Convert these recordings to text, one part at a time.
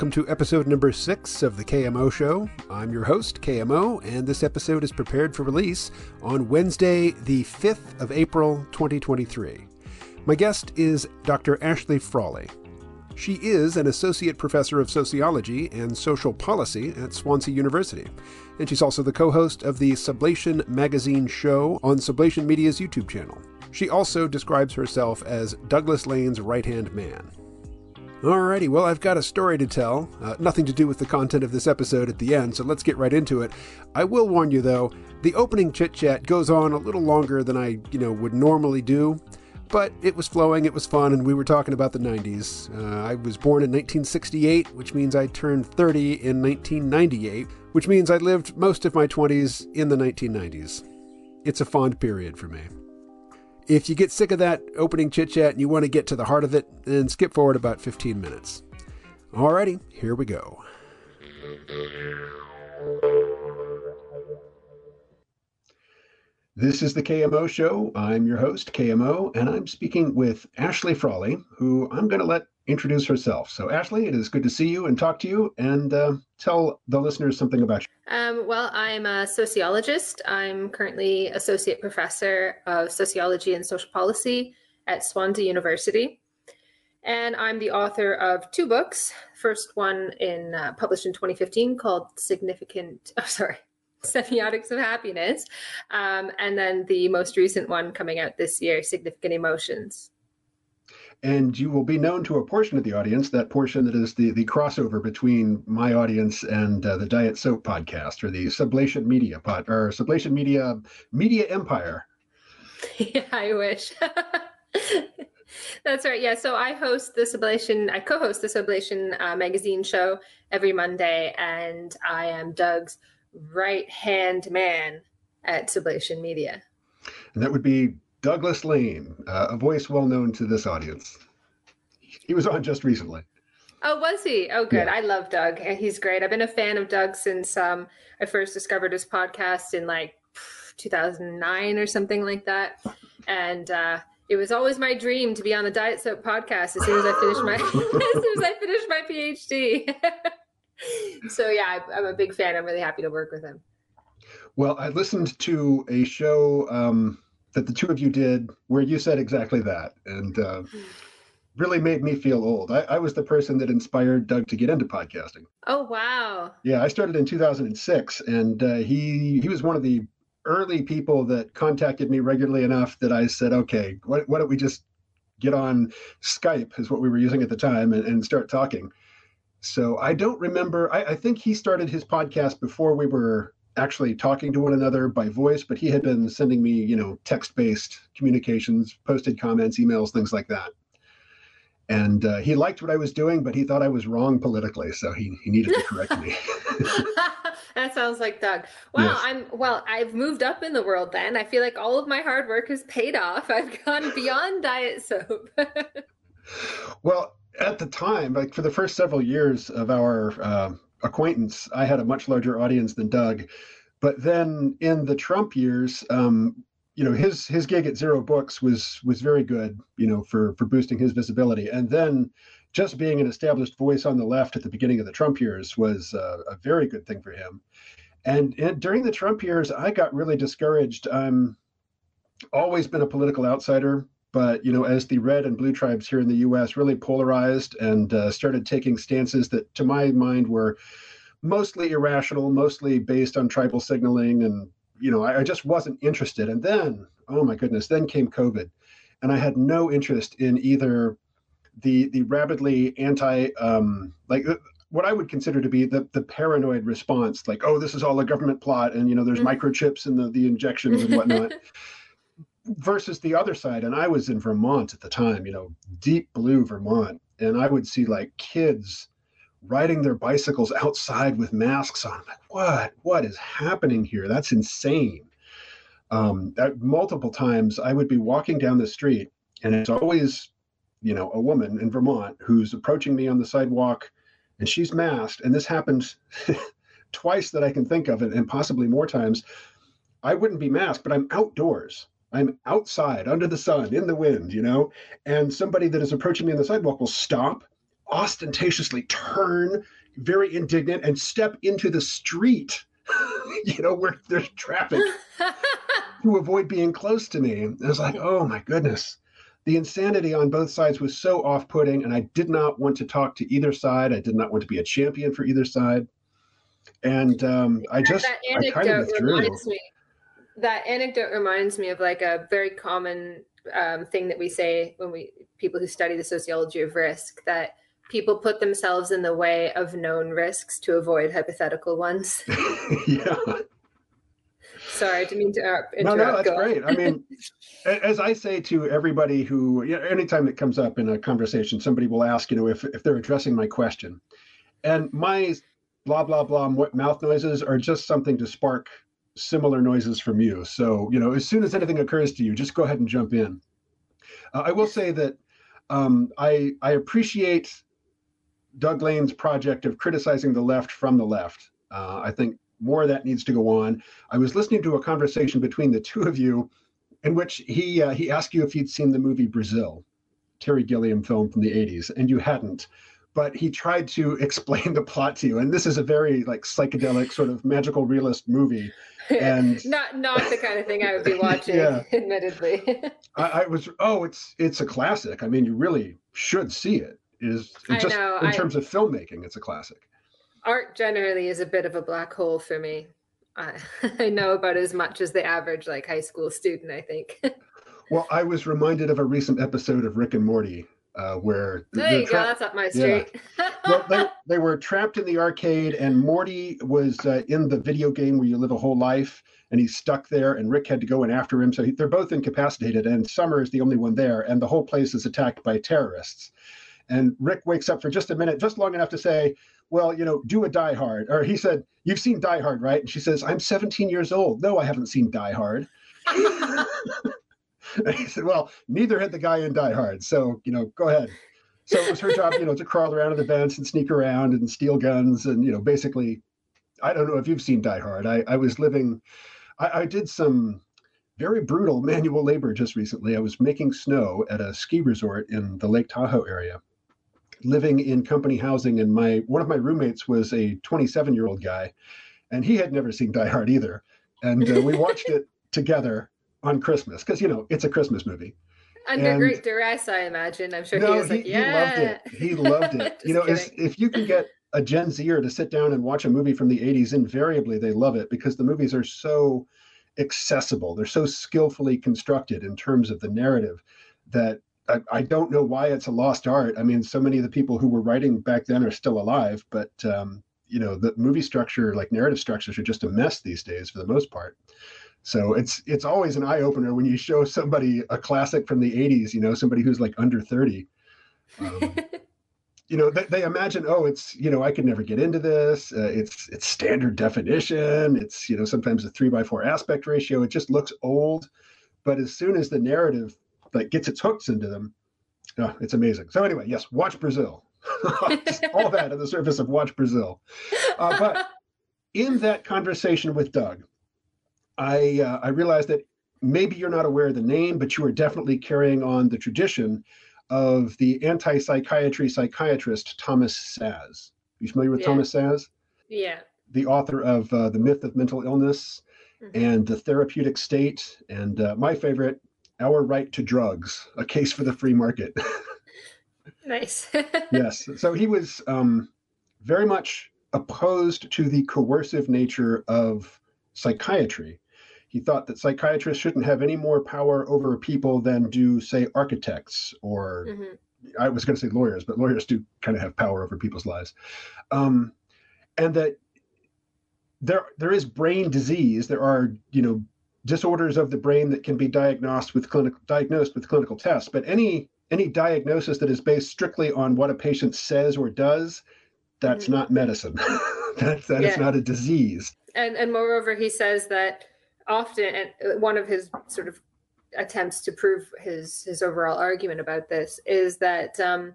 Welcome to episode number six of the KMO Show. I'm your host, KMO, and this episode is prepared for release on Wednesday, the 5th of April, 2023. My guest is Dr. Ashley Frawley. She is an associate professor of sociology and social policy at Swansea University, and she's also the co host of the Sublation Magazine show on Sublation Media's YouTube channel. She also describes herself as Douglas Lain's right hand man. Alrighty, well, I've got a story to tell. Uh, nothing to do with the content of this episode at the end, so let's get right into it. I will warn you, though, the opening chit chat goes on a little longer than I, you know, would normally do but it was flowing, it was fun, and we were talking about the 90s. Uh, I was born in 1968, which means I turned 30 in 1998, which means I lived most of my 20s in the 1990s. It's a fond period for me. If you get sick of that opening chit chat and you want to get to the heart of it, then skip forward about 15 minutes. Alrighty, here we go. This is the KMO Show. I'm your host, KMO, and I'm speaking with Ashley Frawley, who I'm going to let introduce herself. So, Ashley, it is good to see you and talk to you, and uh, tell the listeners something about you. Um, well, I'm a sociologist. I'm currently associate professor of sociology and social policy at Swansea University. And I'm the author of two books. First one in uh, published in 2015 called Significant. Oh, sorry, Semiotics of Happiness. Um, and then the most recent one coming out this year, Significant Emotions. And you will be known to a portion of the audience, that portion that is the, the crossover between my audience and uh, the Diet Soap podcast or the Sublation Media pod or Sublation Media Media Empire. Yeah, I wish. That's right. Yeah. So I host the Sublation, I co host the Sublation uh, magazine show every Monday, and I am Doug's right hand man at Sublation Media. And that would be Douglas Lain, uh, a voice well known to this audience. He was on just recently. Oh, was he? Oh, good. Yeah. I love Doug. He's great. I've been a fan of Doug since um, I first discovered his podcast in like 2009 or something like that. And uh, it was always my dream to be on the Diet Soap podcast as soon as I finished my as soon as I finished my PhD. so yeah, I, am a big fan. I'm really happy to work with him. Well, I listened to a show um, that the two of you did where you said exactly that, and uh, really made me feel old. I, I, was the person that inspired Doug to get into podcasting. Oh wow! Yeah, I started in 2006, and uh, he he was one of the early people that contacted me regularly enough that I said, okay, why, why don't we just get on Skype, is what we were using at the time, and, and start talking. So I don't remember. I, I, think he started his podcast before we were actually talking to one another by voice, but he had been sending me, you know, text based communications, posted comments, emails, things like that. And uh, he liked what I was doing, but he thought I was wrong politically, so he, he needed to correct me. that sounds like Doug. Wow, yes. I'm well. I've moved up in the world. Then I feel like all of my hard work has paid off. I've gone beyond diet soap. well, at the time, like for the first several years of our uh, acquaintance, I had a much larger audience than Doug. But then in the Trump years, um, you know, his his gig at Zero Books was was very good, you know, for for boosting his visibility. And then just being an established voice on the left at the beginning of the Trump years was uh, a very good thing for him. And, and during the Trump years, I got really discouraged. I'm always been a political outsider but you know, as the red and blue tribes here in the U.S. really polarized and uh, started taking stances that, to my mind, were mostly irrational, mostly based on tribal signaling, and you know, I, I just wasn't interested. And then, oh my goodness, then came COVID, and I had no interest in either the the rapidly anti um, like uh, what I would consider to be the the paranoid response, like, oh, this is all a government plot, and you know, there's mm-hmm. microchips and the the injections and whatnot versus the other side. And I was in Vermont at the time, you know, deep blue Vermont. And I would see like kids riding their bicycles outside with masks on. Like, what? What is happening here? That's insane. Um, multiple times, I would be walking down the street, and it's always, you know, a woman in Vermont who's approaching me on the sidewalk, and she's masked. And this happened twice that I can think of, and possibly more times. I wouldn't be masked, but I'm outdoors I'm outside under the sun in the wind, you know, and somebody that is approaching me on the sidewalk will stop, ostentatiously turn very indignant and step into the street you know where there's traffic to avoid being close to me. And i was like oh my goodness. The insanity on both sides was so off-putting and i did not want to talk to either side. I did not want to be a champion for either side. And um, i just i kind of withdrew. me, that anecdote reminds me of like a very common um, thing that we say when we people who study the sociology of risk that people put themselves in the way of known risks to avoid hypothetical ones. yeah. Sorry, I didn't mean to interrupt. No, no, that's great. I mean, as I say to everybody who, you know, anytime it comes up in a conversation, somebody will ask, you know, if, if they're addressing my question. And my blah, blah, blah mouth noises are just something to spark similar noises from you. So, you know, as soon as anything occurs to you, just go ahead and jump in. Uh, I will say that um, I, I appreciate Doug Lain's project of criticizing the left from the left. Uh, I think more of that needs to go on. I was listening to a conversation between the two of you in which he uh, he asked you if you'd seen the movie Brazil, Terry Gilliam film from the 80s, and you hadn't. But he tried to explain the plot to you, and this is a very like psychedelic sort of magical realist movie. And not not the kind of thing I would be watching, yeah. admittedly. I, I was oh, it's it's a classic. I mean, you really should see it is just know, in I, terms of filmmaking, it's a classic. Art generally is a bit of a black hole for me. I, I know about as much as the average like high school student, I think. well, I was reminded of a recent episode of Rick and Morty uh, where there you go, that's up my street. Yeah. well, they, they were trapped in the arcade, and Morty was uh, in the video game where you live a whole life, and he's stuck there, and Rick had to go in after him. So he, they're both incapacitated, and Summer is the only one there, and the whole place is attacked by terrorists. And Rick wakes up for just a minute, just long enough to say, well, you know, do a Die Hard. Or he said, you've seen Die Hard, right? And she says, I'm 17 years old. No, I haven't seen Die Hard. and he said, well, neither had the guy in Die Hard. So, you know, go ahead. So it was her job, you know, to crawl around in the vents and sneak around and steal guns. And, you know, basically, I don't know if you've seen Die Hard. I, I was living, I, I did some very brutal manual labor just recently. I was making snow at a ski resort in the Lake Tahoe area living in company housing, and my one of my roommates was a 27 year old guy, and he had never seen Die Hard either, and uh, we watched it together on Christmas because you know it's a Christmas movie. Under and, great duress, I imagine. I'm sure no, he was he, like, "Yeah." He loved it. He loved it. you know, if you can get a Gen Zer to sit down and watch a movie from the 80s, invariably they love it because the movies are so accessible. They're so skillfully constructed in terms of the narrative that I, I, don't know why it's a lost art. I mean, so many of the people who were writing back then are still alive, but um, you know, the movie structure, like narrative structures, are just a mess these days for the most part. So it's it's always an eye opener when you show somebody a classic from the '80s. You know, somebody who's like under 30. Um, you know, they, they, imagine, oh, it's you know, I could never get into this. Uh, it's it's standard definition. It's you know, sometimes a three by four aspect ratio. It just looks old. But as soon as the narrative like gets its hooks into them. Oh, it's amazing. So anyway, yes, watch Brazil. all that on the surface of watch Brazil. Uh, but in that conversation with Doug, I uh, I realized that maybe you're not aware of the name, but you are definitely carrying on the tradition of the anti-psychiatry psychiatrist Thomas Szasz. Are you familiar with yeah. Thomas Szasz? Yeah. The author of uh, The Myth of Mental Illness mm-hmm. and The Therapeutic State, and uh, my favorite, our Right to Drugs, a case for the free market. nice. yes. So he was um, very much opposed to the coercive nature of psychiatry. He thought that psychiatrists shouldn't have any more power over people than do, say, architects or mm-hmm. I was going to say lawyers, but lawyers do kind of have power over people's lives. Um, and that there there is brain disease. There are you know disorders of the brain that can be diagnosed with clinical diagnosed with clinical tests but any any diagnosis that is based strictly on what a patient says or does that's mm-hmm. not medicine that, that yeah. is not a disease and and moreover he says that often one of his sort of attempts to prove his his overall argument about this is that um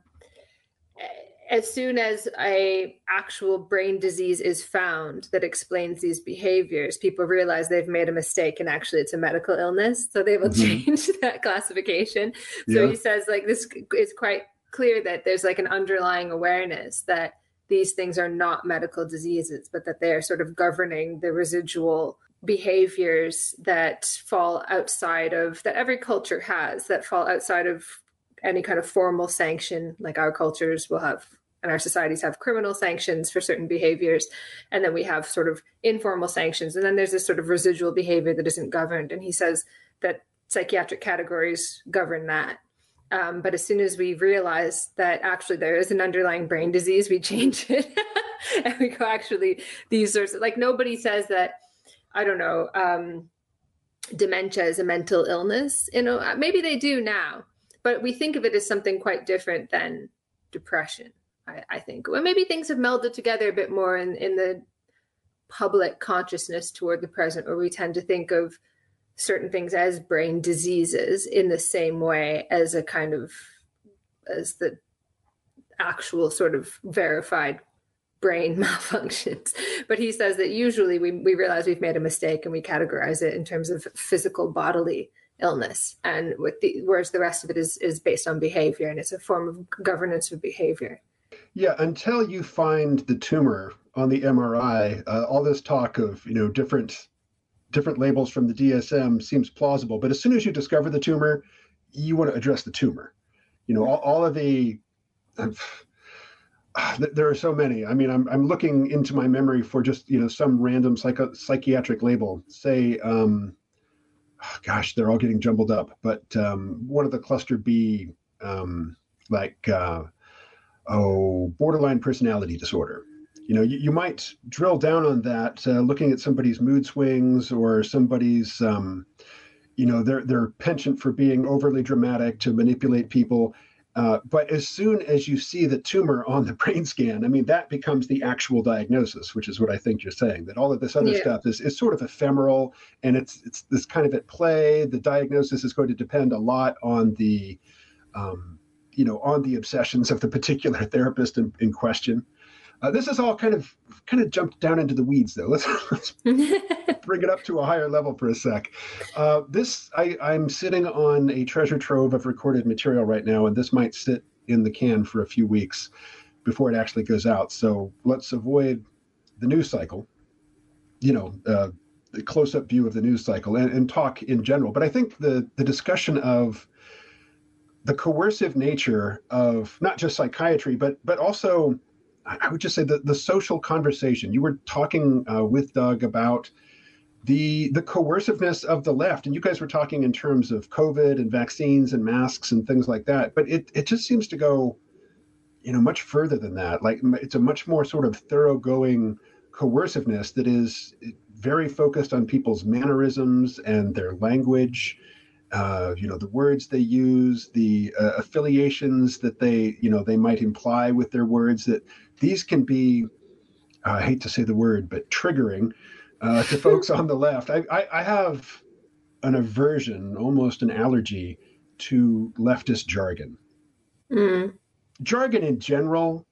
as soon as a actual brain disease is found that explains these behaviors people realize they've made a mistake and actually it's a medical illness so they will mm-hmm. change that classification so yeah. he says like this is quite clear that there's like an underlying awareness that these things are not medical diseases, but that they are sort of governing the residual behaviors that fall outside of that every culture has that fall outside of any kind of formal sanction. Like our cultures will have and our societies have criminal sanctions for certain behaviors and then we have sort of informal sanctions and then there's this sort of residual behavior that isn't governed. And he says that psychiatric categories govern that. Um, but as soon as we realize that actually there is an underlying brain disease we change it. And we go actually these are like nobody says that i don't know um, dementia is a mental illness you know maybe they do now but we think of it as something quite different than depression I, I think. Well, maybe things have melded together a bit more in, in the public consciousness toward the present, where we tend to think of certain things as brain diseases in the same way as a kind of as the actual sort of verified brain malfunctions. But he says that usually we, we realize we've made a mistake and we categorize it in terms of physical bodily illness. And with the whereas the rest of it is is based on behavior and it's a form of governance of behavior. Yeah, until you find the tumor on the MRI, uh, all this talk of you know different different labels from the DSM seems plausible. But as soon as you discover the tumor, you want to address the tumor. You know, all, all of the there are so many. I mean, I'm I'm looking into my memory for just you know some random psycho, psychiatric label. Say, um, gosh, they're all getting jumbled up. But um, one of the cluster B, um, like uh, oh, borderline personality disorder. You know, you, you might drill down on that, uh, looking at somebody's mood swings or somebody's, um, you know, their their penchant for being overly dramatic to manipulate people. Uh, but as soon as you see the tumor on the brain scan, I mean, that becomes the actual diagnosis, which is what I think you're saying. That all of this other yeah. stuff is, is sort of ephemeral and it's it's this kind of at play. The diagnosis is going to depend a lot on the um, you know on the obsessions of the particular therapist in, in question. Uh, this is all kind of kind of jumped down into the weeds though. Let's, let's bring it up to a higher level for a sec. Uh, this I, I'm sitting on a treasure trove of recorded material right now, and this might sit in the can for a few weeks before it actually goes out. So let's avoid the news cycle. You know, uh, the close-up view of the news cycle and, and talk in general. But I think the the discussion of the coercive nature of not just psychiatry, but but also I would just say the, the social conversation. You were talking uh, with Doug about the the coerciveness of the left, and you guys were talking in terms of COVID and vaccines and masks and things like that. But it it just seems to go, you know, much further than that. Like it's a much more sort of thoroughgoing coerciveness that is very focused on people's mannerisms and their language uh, you know the words they use the uh, affiliations that they you know they might imply with their words that these can be i hate to say the word but triggering uh, to folks on the left. I, I, I, have an aversion almost an allergy to leftist jargon. Mm. jargon in general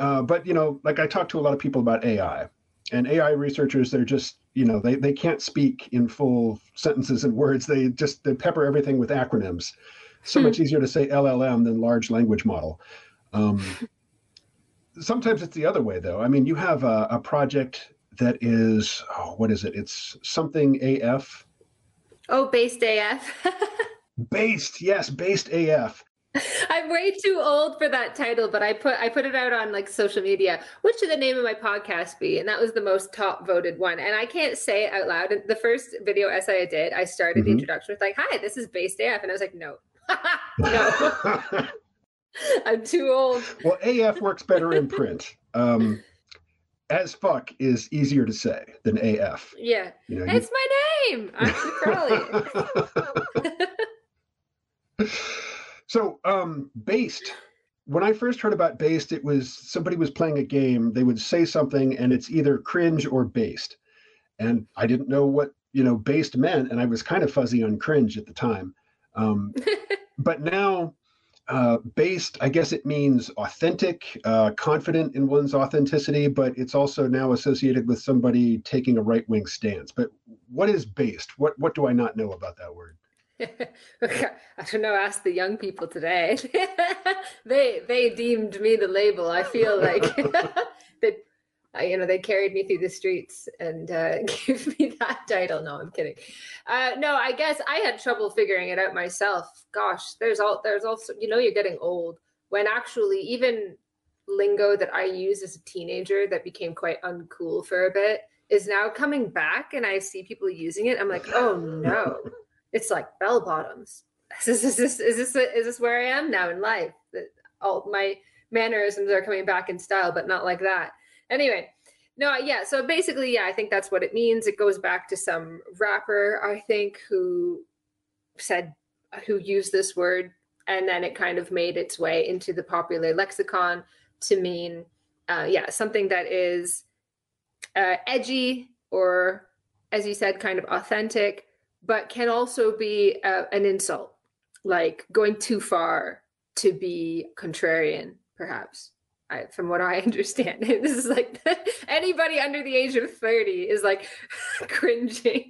uh, but you know like i talk to a lot of people about ai and ai researchers they're just you know they, they can't speak in full sentences and words. They just they pepper everything with acronyms. So hmm. much easier to say llm than large language model. Um, sometimes it's the other way though i mean you have a, a project that is oh, what is it it's something af oh based af based yes based af I'm way too old for that title, but I put I put it out on like social media. What should the name of my podcast be? And that was the most top voted one. And I can't say it out loud. The first video essay I did, I started mm-hmm. the introduction with like, "Hi, this is Based AF," and I was like, "No, no, I'm too old." Well, AF works better in print. Um, as fuck is easier to say than AF. Yeah, you know, it's you... my name. I'm Frawley. So, um, based. When I first heard about based, it was somebody was playing a game. They would say something, and it's either cringe or based. And I didn't know what you know based meant, and I was kind of fuzzy on cringe at the time. Um, but now, uh, based, I guess it means authentic, uh, confident in one's authenticity, but it's also now associated with somebody taking a right wing stance. But what is based? What what do I not know about that word? I don't know. Ask the young people today. they they deemed me the label. I feel like that. You know, they carried me through the streets and uh, gave me that title. No, I'm kidding. Uh, no, I guess I had trouble figuring it out myself. Gosh, there's all there's also you know you're getting old when actually even lingo that I used as a teenager that became quite uncool for a bit is now coming back and I see people using it. I'm like, oh no, it's like bell bottoms. Is this, is this, is this, is this where I am now in life? That all my mannerisms are coming back in style, but not like that. Anyway, no, yeah. So basically, yeah, I think that's what it means. It goes back to some rapper, I think, who said, who used this word, and then it kind of made its way into the popular lexicon to mean, uh, yeah, something that is uh, edgy or, as you said, kind of authentic, but can also be uh, an insult, like going too far to be contrarian, perhaps. I, from what I understand, this is like anybody under the age of 30 is like cringing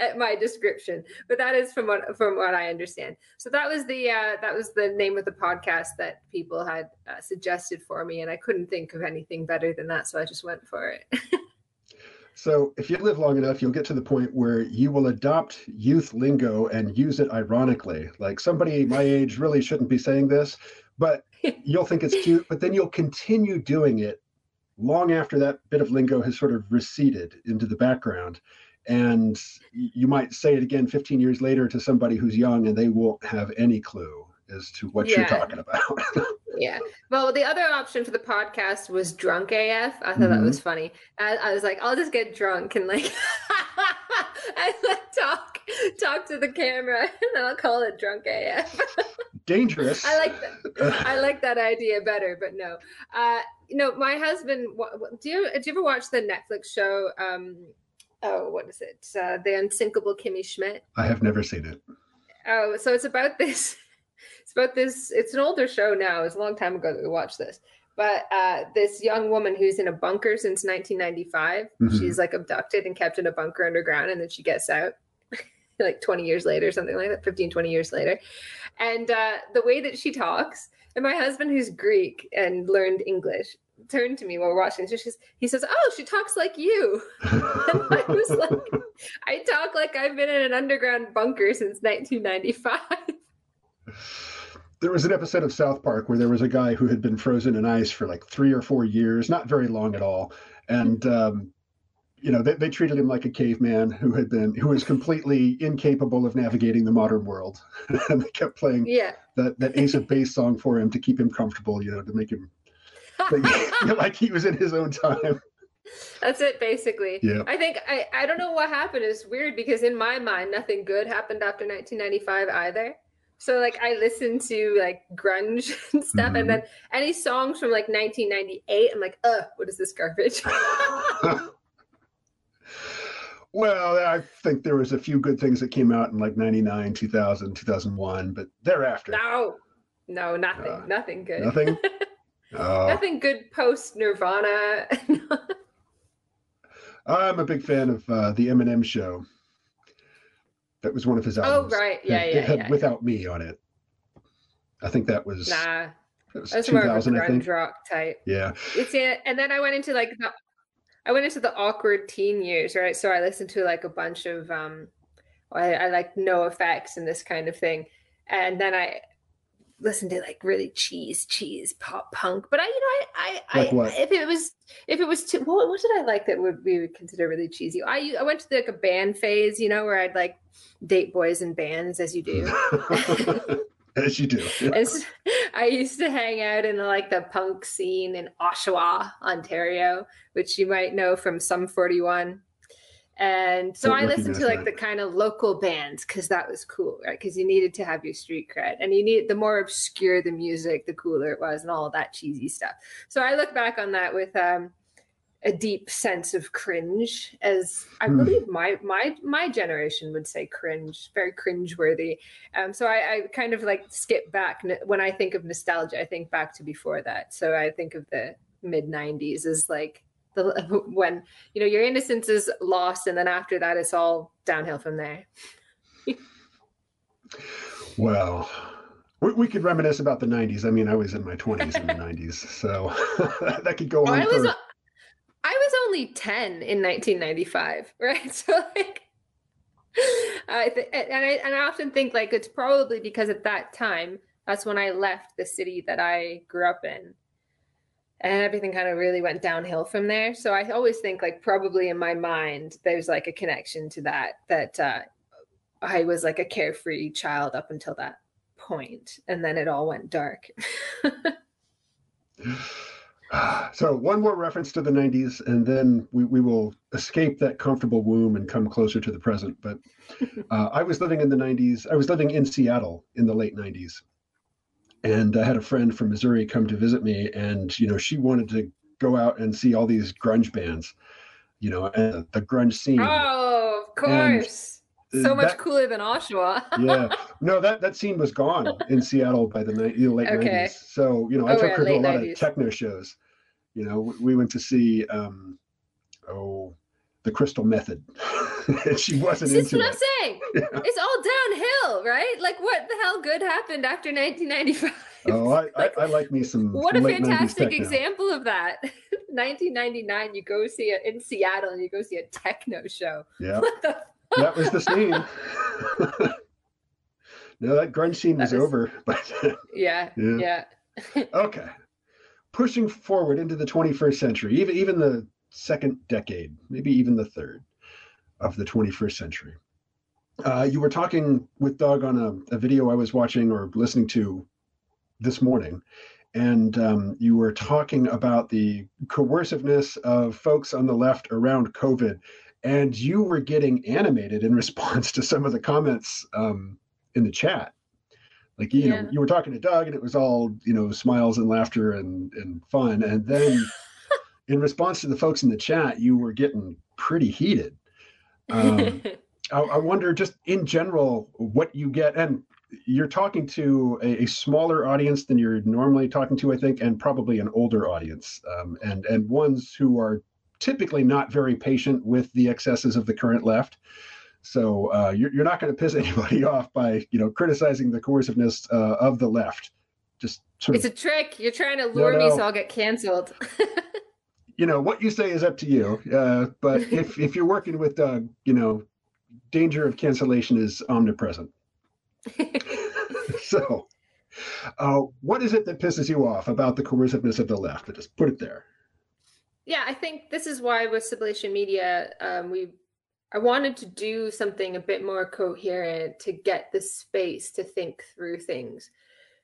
at my description, but that is from what from what I understand. So that was the uh, that was the name of the podcast that people had uh, suggested for me, and I couldn't think of anything better than that, so I just went for it. so if you live long enough, you'll get to the point where you will adopt youth lingo and use it ironically. Like somebody my age really shouldn't be saying this, but you'll think it's cute, but then you'll continue doing it long after that bit of lingo has sort of receded into the background. And you might say it again 15 years later to somebody who's young and they won't have any clue as to what yeah. you're talking about. Yeah. Well the other option for the podcast was drunk af i thought mm-hmm. that was funny. I, I, was like i'll just get drunk and like and like talk talk to the camera and i'll call it drunk af dangerous i like that i like that idea better but no uh you know my husband do you do you ever watch the netflix show um oh, what is it? Uh, the Unsinkable Kimmy Schmidt. I have never seen it. Oh, so it's about this. It's about this. It's an older show now. It's a long time ago that we watched this. But uh, this young woman who's in a bunker since 1995, mm-hmm. she's like abducted and kept in a bunker underground, and then she gets out like 20 years later, something like that, 15, 20 years later. And uh, the way that she talks, and my husband, who's Greek and learned English, turned to me while we're watching. So she's, he says, "Oh, she talks like you." and I was like, "I talk like I've been in an underground bunker since 1995." There was an episode of South Park where there was a guy who had been frozen in ice for like three or four years, not very long at all, and um, you know they, they treated him like a caveman who had been who was completely incapable of navigating the modern world, and they kept playing yeah. that that Ace of Base song for him to keep him comfortable, you know, to make him feel like he was in his own time. That's it, basically. Yeah. I think I, I don't know what happened. It's weird because in my mind, nothing good happened after 1995 either. So like I listened to like grunge and stuff, mm-hmm. and then any songs from like 1998, I'm like, ugh, what is this garbage? Well, I think there was a few good things that came out in like 99, 2000, 2001, but thereafter. No, no, nothing, uh, nothing good. Nothing. Oh. Nothing good post Nirvana. I'm a big fan of uh, the Eminem Show. That was one of his oh, albums. Oh right, yeah, yeah, it had yeah. "Without Me" on it. I think that was. Nah, that was, was more of a grunge rock type. Yeah, it's it, and then I went into like the, I went into the awkward teen years, right? So I listened to like a bunch of um, I, I like NOFX and this kind of thing, and then I listen to like really cheese cheese pop punk. But i you know i i, like I if it was if it was too what, what did i like that would we would consider really cheesy? I i went to the, like a band phase you know where i'd like date boys and bands as you do as you do as, i used to hang out in like the punk scene in oshawa ontario which you might know from sum 41 and so I listened to like the kind of local bands because that was cool, right? Because you needed to have your street cred, and you need the more obscure the music, the cooler it was, and all that cheesy stuff. So I look back on that with um, a deep sense of cringe, as I hmm. believe my my my generation would say cringe, very cringeworthy. Um, so I, I kind of like skip back when I think of nostalgia. I think back to before that. So I think of the mid '90s as like the when you know your innocence is lost and then after that it's all downhill from there Well, we, we could reminisce about the 90s. I mean, I was in my 20s in the 90s, so that could go on. I was, for... Was only 10 in 1995, right? So, like, I th- and I and I often think like it's probably because at that time that's when I left the city that I grew up in, and everything kind of really went downhill from there. So I always think like probably in my mind there's like a connection to that that uh, I was like a carefree child up until that point, and then it all went dark. so one more reference to the 90s and then we, we will escape that comfortable womb and come closer to the present. But uh, i was living in the 90s i was living in seattle in the late 90s and i had a friend from missouri come to visit me and you know she wanted to go out and see all these grunge bands you know and the grunge scene. Oh of course. and so much that, cooler than Oshawa. yeah, no, that that scene was gone in Seattle by the late okay. 90s. So you know, I oh, took her to a lot 90s. of techno shows. You know, we went to see um, oh the Crystal Method. and she wasn't This is what I'm saying. Yeah. It's all downhill, right? Like what the hell good happened after 1995? Oh, I, like, I, I, like me some. What a fantastic example of that. 1999, you go see it in Seattle and you go see a techno show. Yeah. That was the scene. no, that grunge scene that was, was over. But yeah. Yeah. yeah. okay pushing forward into the 21st century, even even the second decade, maybe even the third of the 21st century. Uh, you were talking with Doug on a, a, video I was watching or listening to this morning, and um, you were talking about the coerciveness of folks on the left around COVID, and you were getting animated in response to some of the comments um, in the chat. Like you yeah. know, you were talking to Doug, and it was all you know, smiles and laughter and and fun. And then, in response to the folks in the chat, you were getting pretty heated. Um, I, I, wonder, just in general, what you get, and you're talking to a, a, smaller audience than you're normally talking to, I think, and probably an older audience, um, and and ones who are typically not very patient with the excesses of the current left. So uh, you're, you're not going to piss anybody off by you know criticizing the coerciveness uh, of the left. Just it's of, a trick. You're trying to lure no, no. me so I'll get canceled. you know what you say is up to you. Uh, but if if you're working with Doug, you know, danger of cancellation is omnipresent. so, uh, what is it that pisses you off about the coerciveness of the left? I just put it there. Yeah, I think this is why with Sublation Media, um, we I wanted to do something a bit more coherent to get the space to think through things.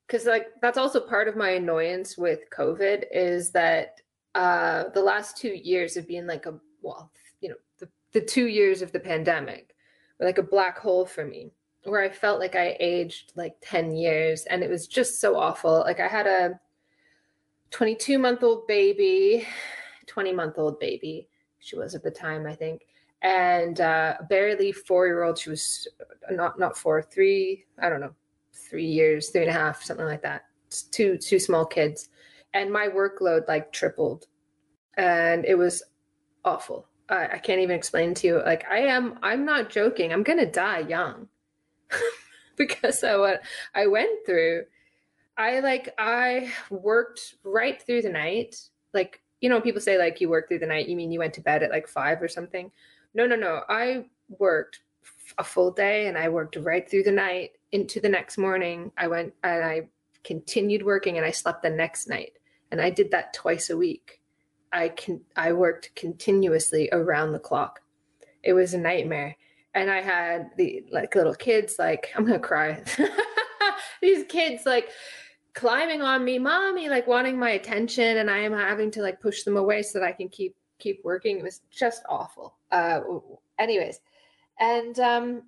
Cause like that's also part of my annoyance with COVID is that uh the last two years have been like a well, you know, the, the two years of the pandemic were like a black hole for me where I felt like I aged like 10 years and it was just so awful. Like I had a 22 month old baby, 20 month old baby, she was at the time, I think and uh, barely four year old. She was not not four, three. I don't know, three years, three and a half, something like that. Two two small kids, and my workload like tripled, and it was awful. I, I can't even explain to you. Like I am, I'm not joking. I'm gonna die young because of what I went through. I like I worked right through the night. Like you know, people say like you work through the night. You mean you went to bed at like five or something? No, no, no. I worked a full day and I worked right through the night into the next morning. I went and I continued working and I slept the next night. And I did that twice a week. I can I worked continuously around the clock. It was a nightmare. And I had the like little kids like I'm going to cry. These kids like climbing on me, mommy, like wanting my attention and I am having to like push them away so that I can keep keep working. It was just awful. Uh, anyways, and um,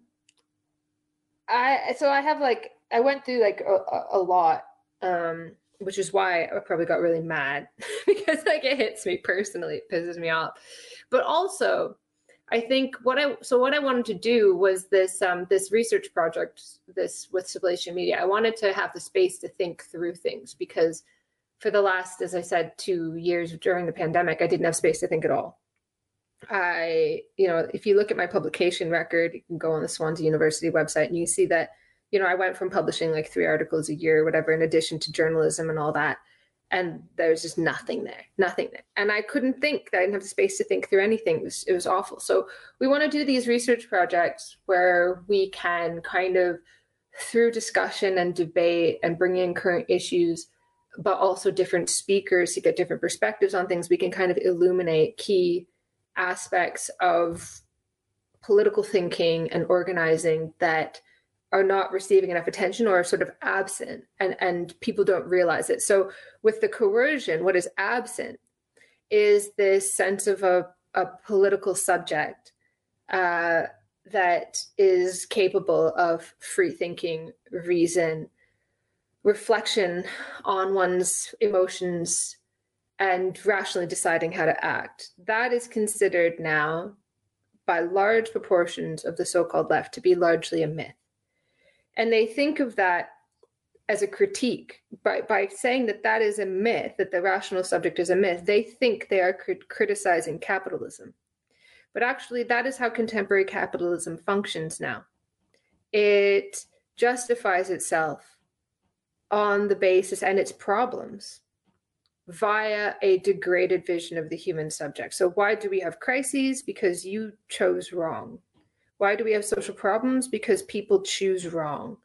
I so I have like I went through like a, a lot, um, which is why I probably got really mad because like it hits me personally, it pisses me off. But also, I think what I so what I wanted to do was this um, this research project, this with Sublation Media. I wanted to have the space to think through things because for the last, as I said, two years during the pandemic, I didn't have space to think at all. I, you know, if you look at my publication record, you can go on the Swansea University website and you see that you know, I went from publishing like three articles a year, whatever, in addition to journalism and all that. And there was just nothing there, nothing there. And I couldn't think, I didn't have the space to think through anything. It was, it was awful. So we want to do these research projects where we can kind of, through discussion and debate and bring in current issues, but also different speakers to get different perspectives on things, we can kind of illuminate key aspects of political thinking and organizing that are not receiving enough attention or are sort of absent and, and people don't realize it. So with the coercion, what is absent is this sense of a, a political subject uh, that is capable of free thinking, reason, reflection on one's emotions, and rationally deciding how to act. That is considered now by large proportions of the so called left to be largely a myth. And they think of that as a critique by, by saying that that is a myth, that the rational subject is a myth. They think they are crit- criticizing capitalism. But actually, that is how contemporary capitalism functions now. It justifies itself on the basis and its problems via a degraded vision of the human subject. So, why do we have crises? Because you chose wrong. Why do we have social problems? Because people choose wrong.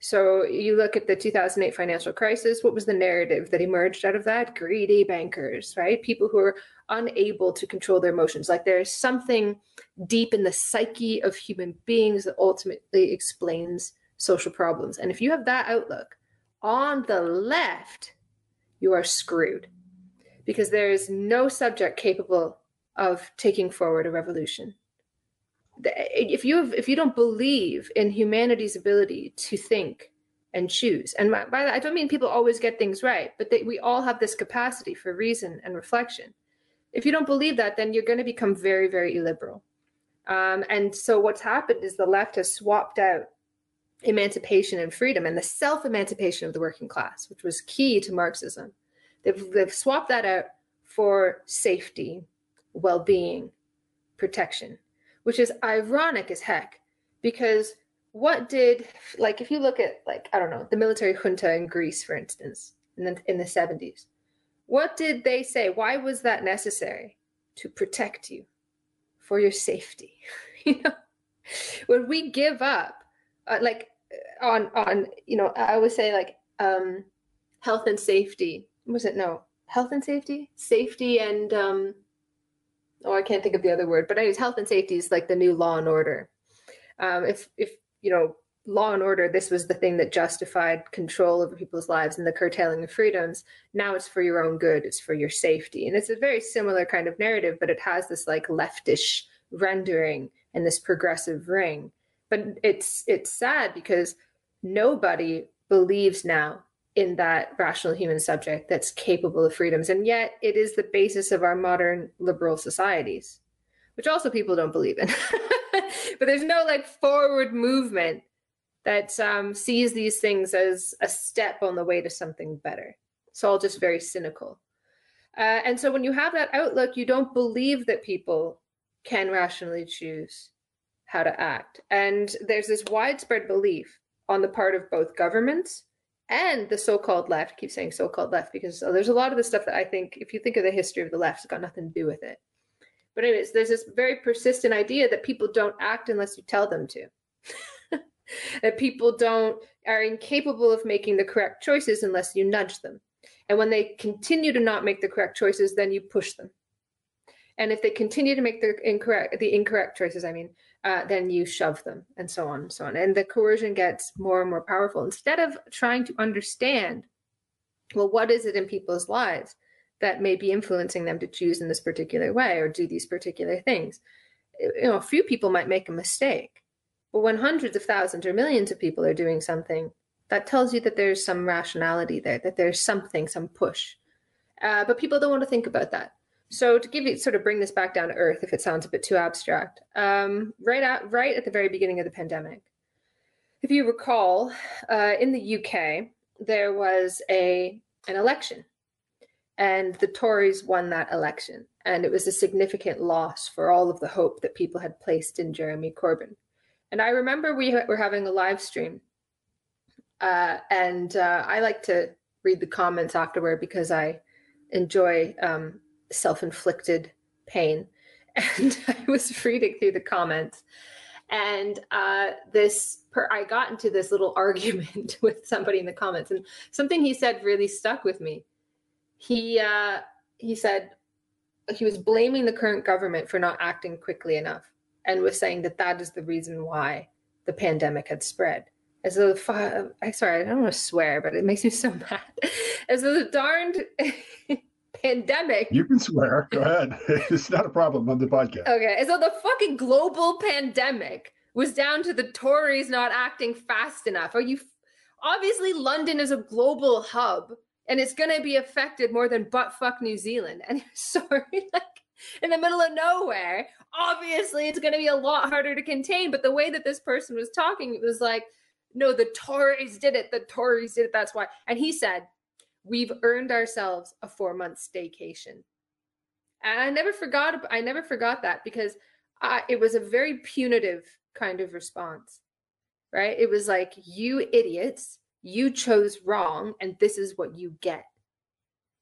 So you look at the 2008 financial crisis, what was the narrative that emerged out of that? Greedy bankers, right? People who are unable to control their emotions. Like there's something deep in the psyche of human beings that ultimately explains social problems. And if you have that outlook on the left, you are screwed because there is no subject capable of taking forward a revolution if you have, if you don't believe in humanity's ability to think and choose and by that i don't mean people always get things right but we all have this capacity for reason and reflection. If you don't believe that then you're going to become very very illiberal. Um, and so what's happened is the left has swapped out emancipation and freedom and the self-emancipation of the working class which was key to marxism. They've, they've swapped that out for safety well-being protection which is ironic as heck because what did like if you look at like I don't know the military junta in Greece for instance in the in the 70s what did they say? Why was that necessary? To protect you for your safety you know? When we give up uh, like on on you know I always say like um health and safety was it no health and safety? Safety and um oh, I can't think of the other word, but anyways, health and safety is like the new law and order. Um, if if you know law and order, this was the thing that justified control over people's lives and the curtailing of freedoms. Now it's for your own good, it's for your safety, and it's a very similar kind of narrative, but it has this like leftish rendering and this progressive ring. But it's it's sad because nobody believes now in that rational human subject that's capable of freedoms. And yet it is the basis of our modern liberal societies, which also people don't believe in. but there's no like forward movement that um, sees these things as a step on the way to something better. It's all just very cynical. Uh, and so when you have that outlook, you don't believe that people can rationally choose how to act. And there's this widespread belief on the part of both governments and the so-called left. I keep saying so-called left because there's a lot of the stuff that I think, if you think of the history of the left, it's got nothing to do with it. But anyways, there's this very persistent idea that people don't act unless you tell them to. that people don't are incapable of making the correct choices unless you nudge them. And when they continue to not make the correct choices, then you push them. And if they continue to make the incorrect the incorrect choices, I mean, uh, then you shove them and so on and so on. And the coercion gets more and more powerful. Instead of trying to understand, well, what is it in people's lives that may be influencing them to choose in this particular way or do these particular things? You know, a few people might make a mistake, but when hundreds of thousands or millions of people are doing something, that tells you that there's some rationality there, that there's something, some push. Uh, but people don't want to think about that. So to give you sort of bring this back down to earth, if it sounds a bit too abstract, um, right at right at the very beginning of the pandemic, if you recall, uh, in the UK there was a an election, and the Tories won that election, and it was a significant loss for all of the hope that people had placed in Jeremy Corbyn. And I remember we were having a live stream uh, and uh, I like to read the comments afterward because I enjoy um, self-inflicted pain. And I was reading through the comments, and uh, this per- I got into this little argument with somebody in the comments, and something he said really stuck with me. He uh, he said he was blaming the current government for not acting quickly enough, and was saying that that is the reason why the pandemic had spread as though the I sorry, I don't want to swear, but it makes me so mad. As though the darned pandemic. You can swear. Go ahead. it's not a problem on the podcast. Okay. So the fucking global pandemic was down to the Tories not acting fast enough. Are you obviously London is a global hub and it's gonna be affected more than butt fuck New Zealand. And sorry, like in the middle of nowhere. Obviously, it's going to be a lot harder to contain. But the way that this person was talking, it was like, no, the Tories did it. The Tories did it. That's why. And he said, we've earned ourselves a four month staycation. And I never forgot. I never forgot that because I, it was a very punitive kind of response, right? It was like, you idiots, you chose wrong, and this is what you get.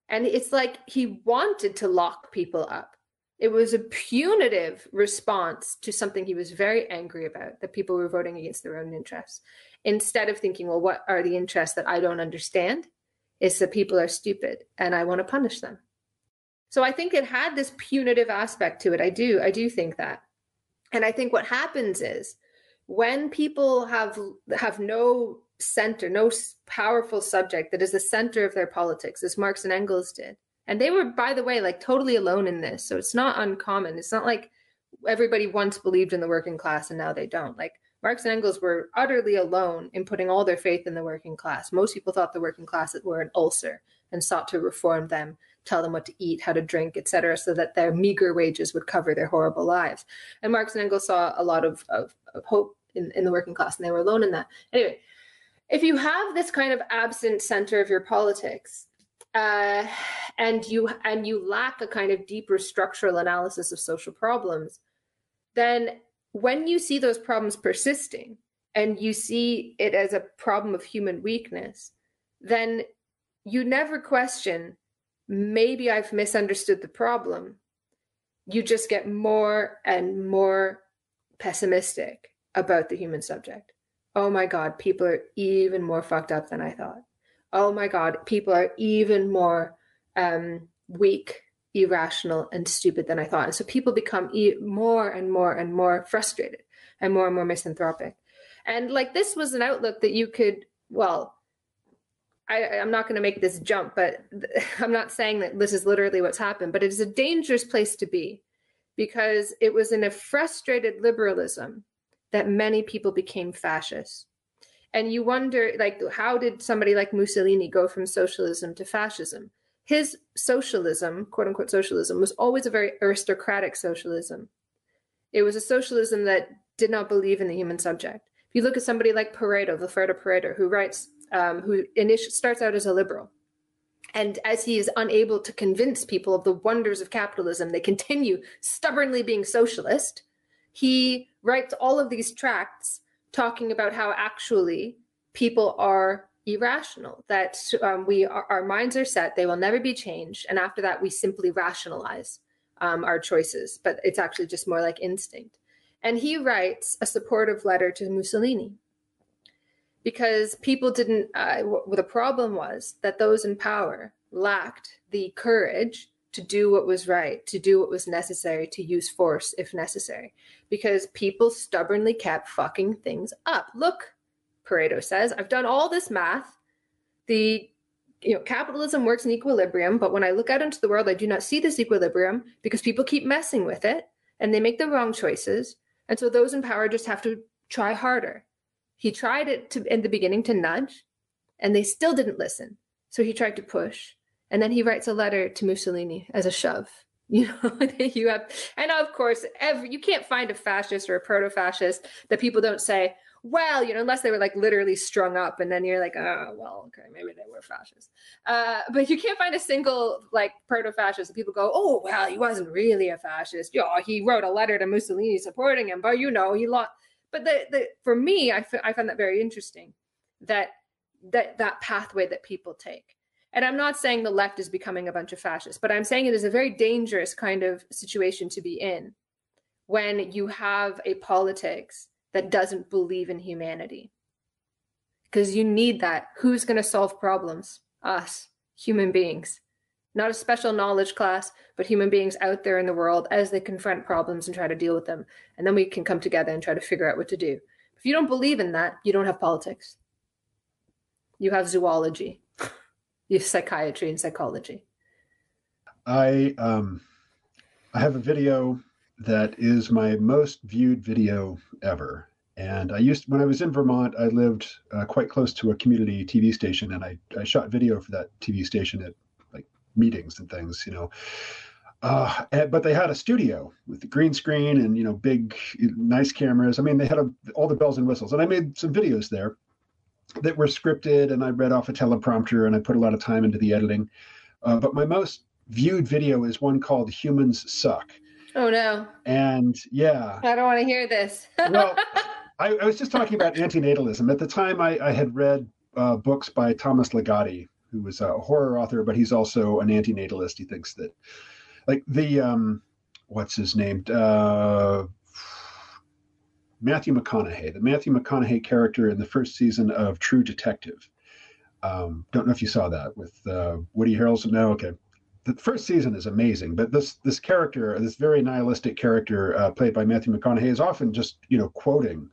And it's like he wanted to lock people up. It was a punitive response to something he was very angry about that people were voting against their own interests instead of thinking, well, what are the interests that I don't understand? Is that people are stupid and I want to punish them. So I think it had this punitive aspect to it. I do, I do think that. And I think what happens is when people have have no center, no powerful subject that is the center of their politics, as Marx and Engels did. And they were, by the way, like totally alone in this. So it's not uncommon. It's not like everybody once believed in the working class and now they don't. Like Marx and Engels were utterly alone in putting all their faith in the working class. Most people thought the working class were an ulcer and sought to reform them, tell them what to eat, how to drink, etc., so that their meager wages would cover their horrible lives. And Marx and Engels saw a lot of, of, of hope in, in the working class, and they were alone in that. Anyway, if you have this kind of absent center of your politics, uh, and you and you lack a kind of deeper structural analysis of social problems, then when you see those problems persisting and you see it as a problem of human weakness, then you never question, maybe I've misunderstood the problem. You just get more and more pessimistic about the human subject. Oh my God, people are even more fucked up than I thought. Oh my God, people are even more um, weak irrational and stupid than I thought. And so people become e- more and more and more frustrated and more and more misanthropic. And like this was an outlook that you could, well, I, am not going to make this jump, but I'm not saying that this is literally what's happened, but it is a dangerous place to be because it was in a frustrated liberalism that many people became fascists. And you wonder, like, how did somebody like Mussolini go from socialism to fascism? His socialism, quote unquote socialism, was always a very aristocratic socialism. It was a socialism that did not believe in the human subject. If you look at somebody like Pareto, Vilfredo Pareto, who writes, um, who init- starts out as a liberal, and as he is unable to convince people of the wonders of capitalism, they continue stubbornly being socialist. He writes all of these tracts talking about how actually people are irrational that um, we our, our, minds are set they will never be changed and after that we simply rationalize um, our choices but it's actually just more like instinct. And he writes a supportive letter to mussolini because people didn't uh, w- the problem was that those in power lacked the courage to do what was right to do what was necessary to use force if necessary because people stubbornly kept fucking things up. Look Pareto says. I've done all this math. The you know, capitalism works in equilibrium, but when I look out into the world, I do not see this equilibrium because people keep messing with it and they make the wrong choices. And so those in power just have to try harder. He tried it to, in the beginning to nudge, and they still didn't listen. So he tried to push. And then he writes a letter to Mussolini as a shove. You know, you have, and of course, every you can't find a fascist or a proto-fascist that people don't say, well, you know, unless they were like literally strung up, and then you're like, oh, well, okay, maybe they were fascists. Uh, but you can't find a single like proto-fascist. People go, oh, well, he wasn't really a fascist. Yeah, he wrote a letter to Mussolini supporting him, but you know, he lost. But the, the for me, I, f- I found that very interesting that that that pathway that people take. And I'm not saying the left is becoming a bunch of fascists, but I'm saying it is a very dangerous kind of situation to be in when you have a politics that doesn't believe in humanity. Because you need that. Who's going to solve problems? Us, human beings. Not a special knowledge class, but human beings out there in the world as they confront problems and try to deal with them. And then we can come together and try to figure out what to do. If you don't believe in that, you don't have politics. You have zoology, you have psychiatry and psychology. I um, I have a video that is my most viewed video ever. And I used when I was in Vermont, I lived uh, quite close to a community TV station, and I, I shot video for that TV station at like meetings and things, you know. Uh, and, but they had a studio with the green screen and you know big, nice cameras. I mean, they had a, all the bells and whistles, and I made some videos there that were scripted, and I read off a teleprompter, and I put a lot of time into the editing. Uh, but my most viewed video is one called "Humans Suck." Oh no! And yeah, I don't want to hear this. well, I, I, was just talking about antinatalism. At the time, I, I had read uh, books by Thomas Ligotti, who was a horror author, but he's also an antinatalist. He thinks that, like the um, what's his name? Uh, Matthew McConaughey, the Matthew McConaughey character in the first season of True Detective. Um, don't know if you saw that with uh, Woody Harrelson. No, okay. The first season is amazing, but this this character, this very nihilistic character uh, played by Matthew McConaughey, is often just you know quoting,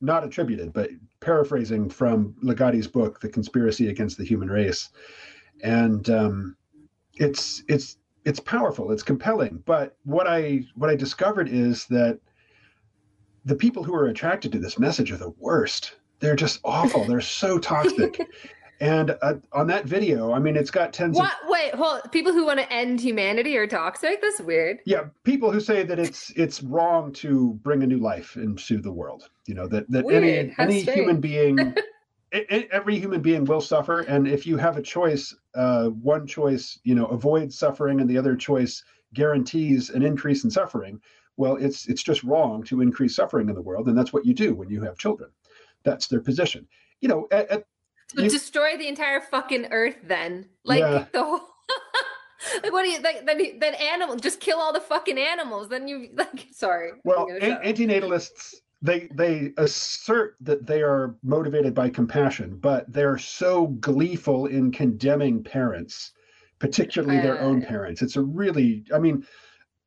not attributed, but paraphrasing from Ligotti's book, The Conspiracy Against the Human Race, and um, it's it's it's powerful, it's compelling. But what I what I discovered is that the people who are attracted to this message are the worst. They're just awful. They're so toxic. and uh, on that video, I mean, it's got tens. What? Of, Wait, hold. People who want to end humanity are toxic. That's weird. Yeah, people who say that it's it's wrong to bring a new life into the world. You know that that weird. any How any strange. human being. every human being will suffer and if you have a choice uh, one choice you know avoids suffering and the other choice guarantees an increase in suffering well, it's it's just wrong to increase suffering in the world, and that's what you do when you have children. That's their position. You know, at, at, so you, destroy the entire fucking earth, then like yeah. the whole. like what do you like then then animal just kill all the fucking animals then you like sorry well an- antinatalists they they assert that they are motivated by compassion but they're so gleeful in condemning parents particularly uh, their own parents it's a really i mean